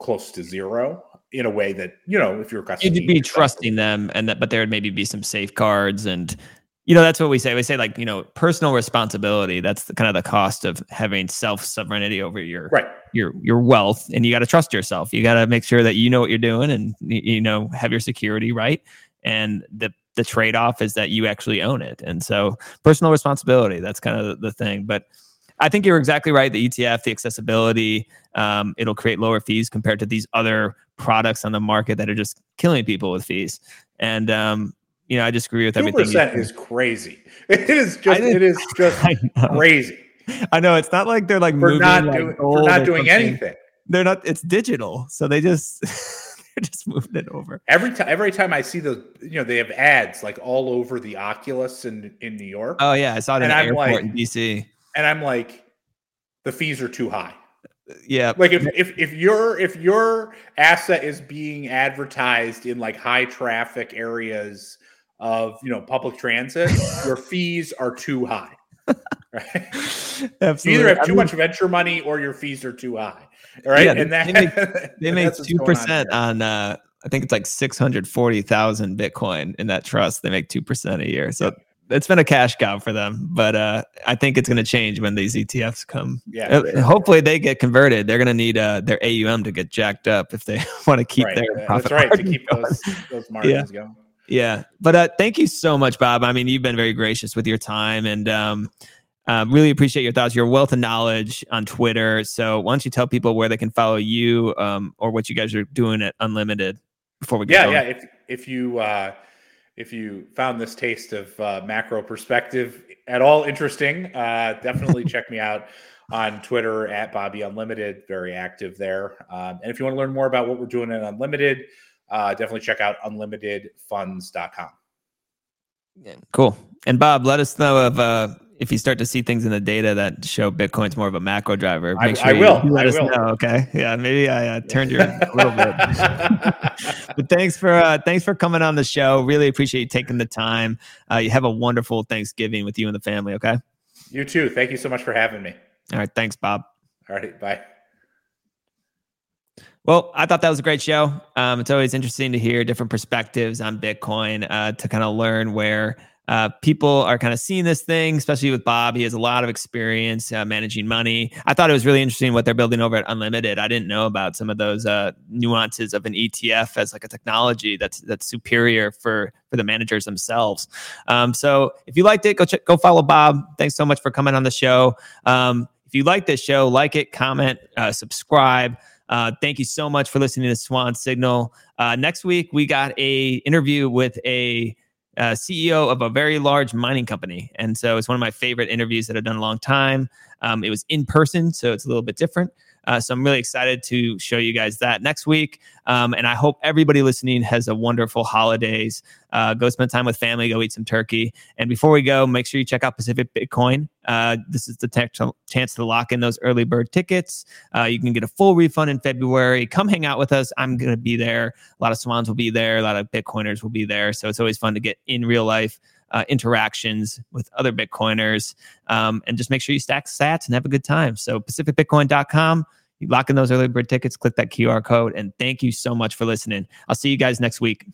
close to zero in a way that you know if you're a customer you'd be trusting them and that but there would maybe be some safeguards and you know that's what we say. We say like you know personal responsibility that's the, kind of the cost of having self sovereignty over your right. your your wealth and you got to trust yourself. You got to make sure that you know what you're doing and you know have your security right. And the the trade-off is that you actually own it. And so personal responsibility that's kind of the thing. But i think you're exactly right the etf the accessibility um, it'll create lower fees compared to these other products on the market that are just killing people with fees. And um, you know, I just agree with everything. Two percent is crazy. It is just it is just crazy. I know it's not like they're like we're not like doing we're not doing anything. They're not. It's digital, so they just they're just moving it over. Every time, every time I see those, you know, they have ads like all over the Oculus in in New York. Oh yeah, I saw it in I'm airport like, in DC. And I'm like, the fees are too high. Yeah. Like if, if if your if your asset is being advertised in like high traffic areas of you know public transit, your fees are too high. Right? Absolutely. You either have too I mean, much venture money or your fees are too high. Right. Yeah, and that they make, they make two percent on, on uh I think it's like six hundred forty thousand Bitcoin in that trust. They make two percent a year. So it's been a cash cow for them, but uh, I think it's going to change when these ETFs come. Yeah, uh, sure. hopefully they get converted. They're going to need uh, their AUM to get jacked up if they want to keep right. their profit. That's right to keep those, those margins yeah. going. Yeah. But uh, thank you so much, Bob. I mean, you've been very gracious with your time and um, uh, really appreciate your thoughts, your wealth of knowledge on Twitter. So why don't you tell people where they can follow you um, or what you guys are doing at Unlimited before we get Yeah, going? yeah. If, if you uh, if you found this taste of uh, macro perspective at all interesting, uh, definitely check me out on Twitter at BobEUnlimited. Very active there. Um, and if you want to learn more about what we're doing at Unlimited, uh, definitely check out unlimitedfunds.com. Yeah, cool. And Bob, let us know if uh, if you start to see things in the data that show Bitcoin's more of a macro driver. Make sure I, I will. You let I us will. know. Okay. Yeah. Maybe I uh, turned your a little bit. but thanks for uh, thanks for coming on the show. Really appreciate you taking the time. Uh, you have a wonderful Thanksgiving with you and the family. Okay. You too. Thank you so much for having me. All right. Thanks, Bob. All right. Bye. Well, I thought that was a great show. Um, it's always interesting to hear different perspectives on Bitcoin uh, to kind of learn where uh, people are kind of seeing this thing, especially with Bob. He has a lot of experience uh, managing money. I thought it was really interesting what they're building over at Unlimited. I didn't know about some of those uh, nuances of an ETF as like a technology that's that's superior for for the managers themselves. Um, so if you liked it, go check, go follow Bob. Thanks so much for coming on the show. Um, if you like this show, like it, comment, uh, subscribe. Uh, thank you so much for listening to Swan Signal. Uh, next week we got a interview with a uh, CEO of a very large mining company. And so it's one of my favorite interviews that I've done a long time. Um, it was in person, so it's a little bit different. Uh, so I'm really excited to show you guys that next week. Um, and I hope everybody listening has a wonderful holidays. Uh, go spend time with family, go eat some turkey. And before we go, make sure you check out Pacific Bitcoin. Uh, this is the chance to lock in those early bird tickets. Uh, you can get a full refund in February. Come hang out with us. I'm going to be there. A lot of swans will be there. A lot of Bitcoiners will be there. So it's always fun to get in real life uh, interactions with other Bitcoiners. Um, and just make sure you stack sats and have a good time. So pacificbitcoin.com, you lock in those early bird tickets, click that QR code. And thank you so much for listening. I'll see you guys next week.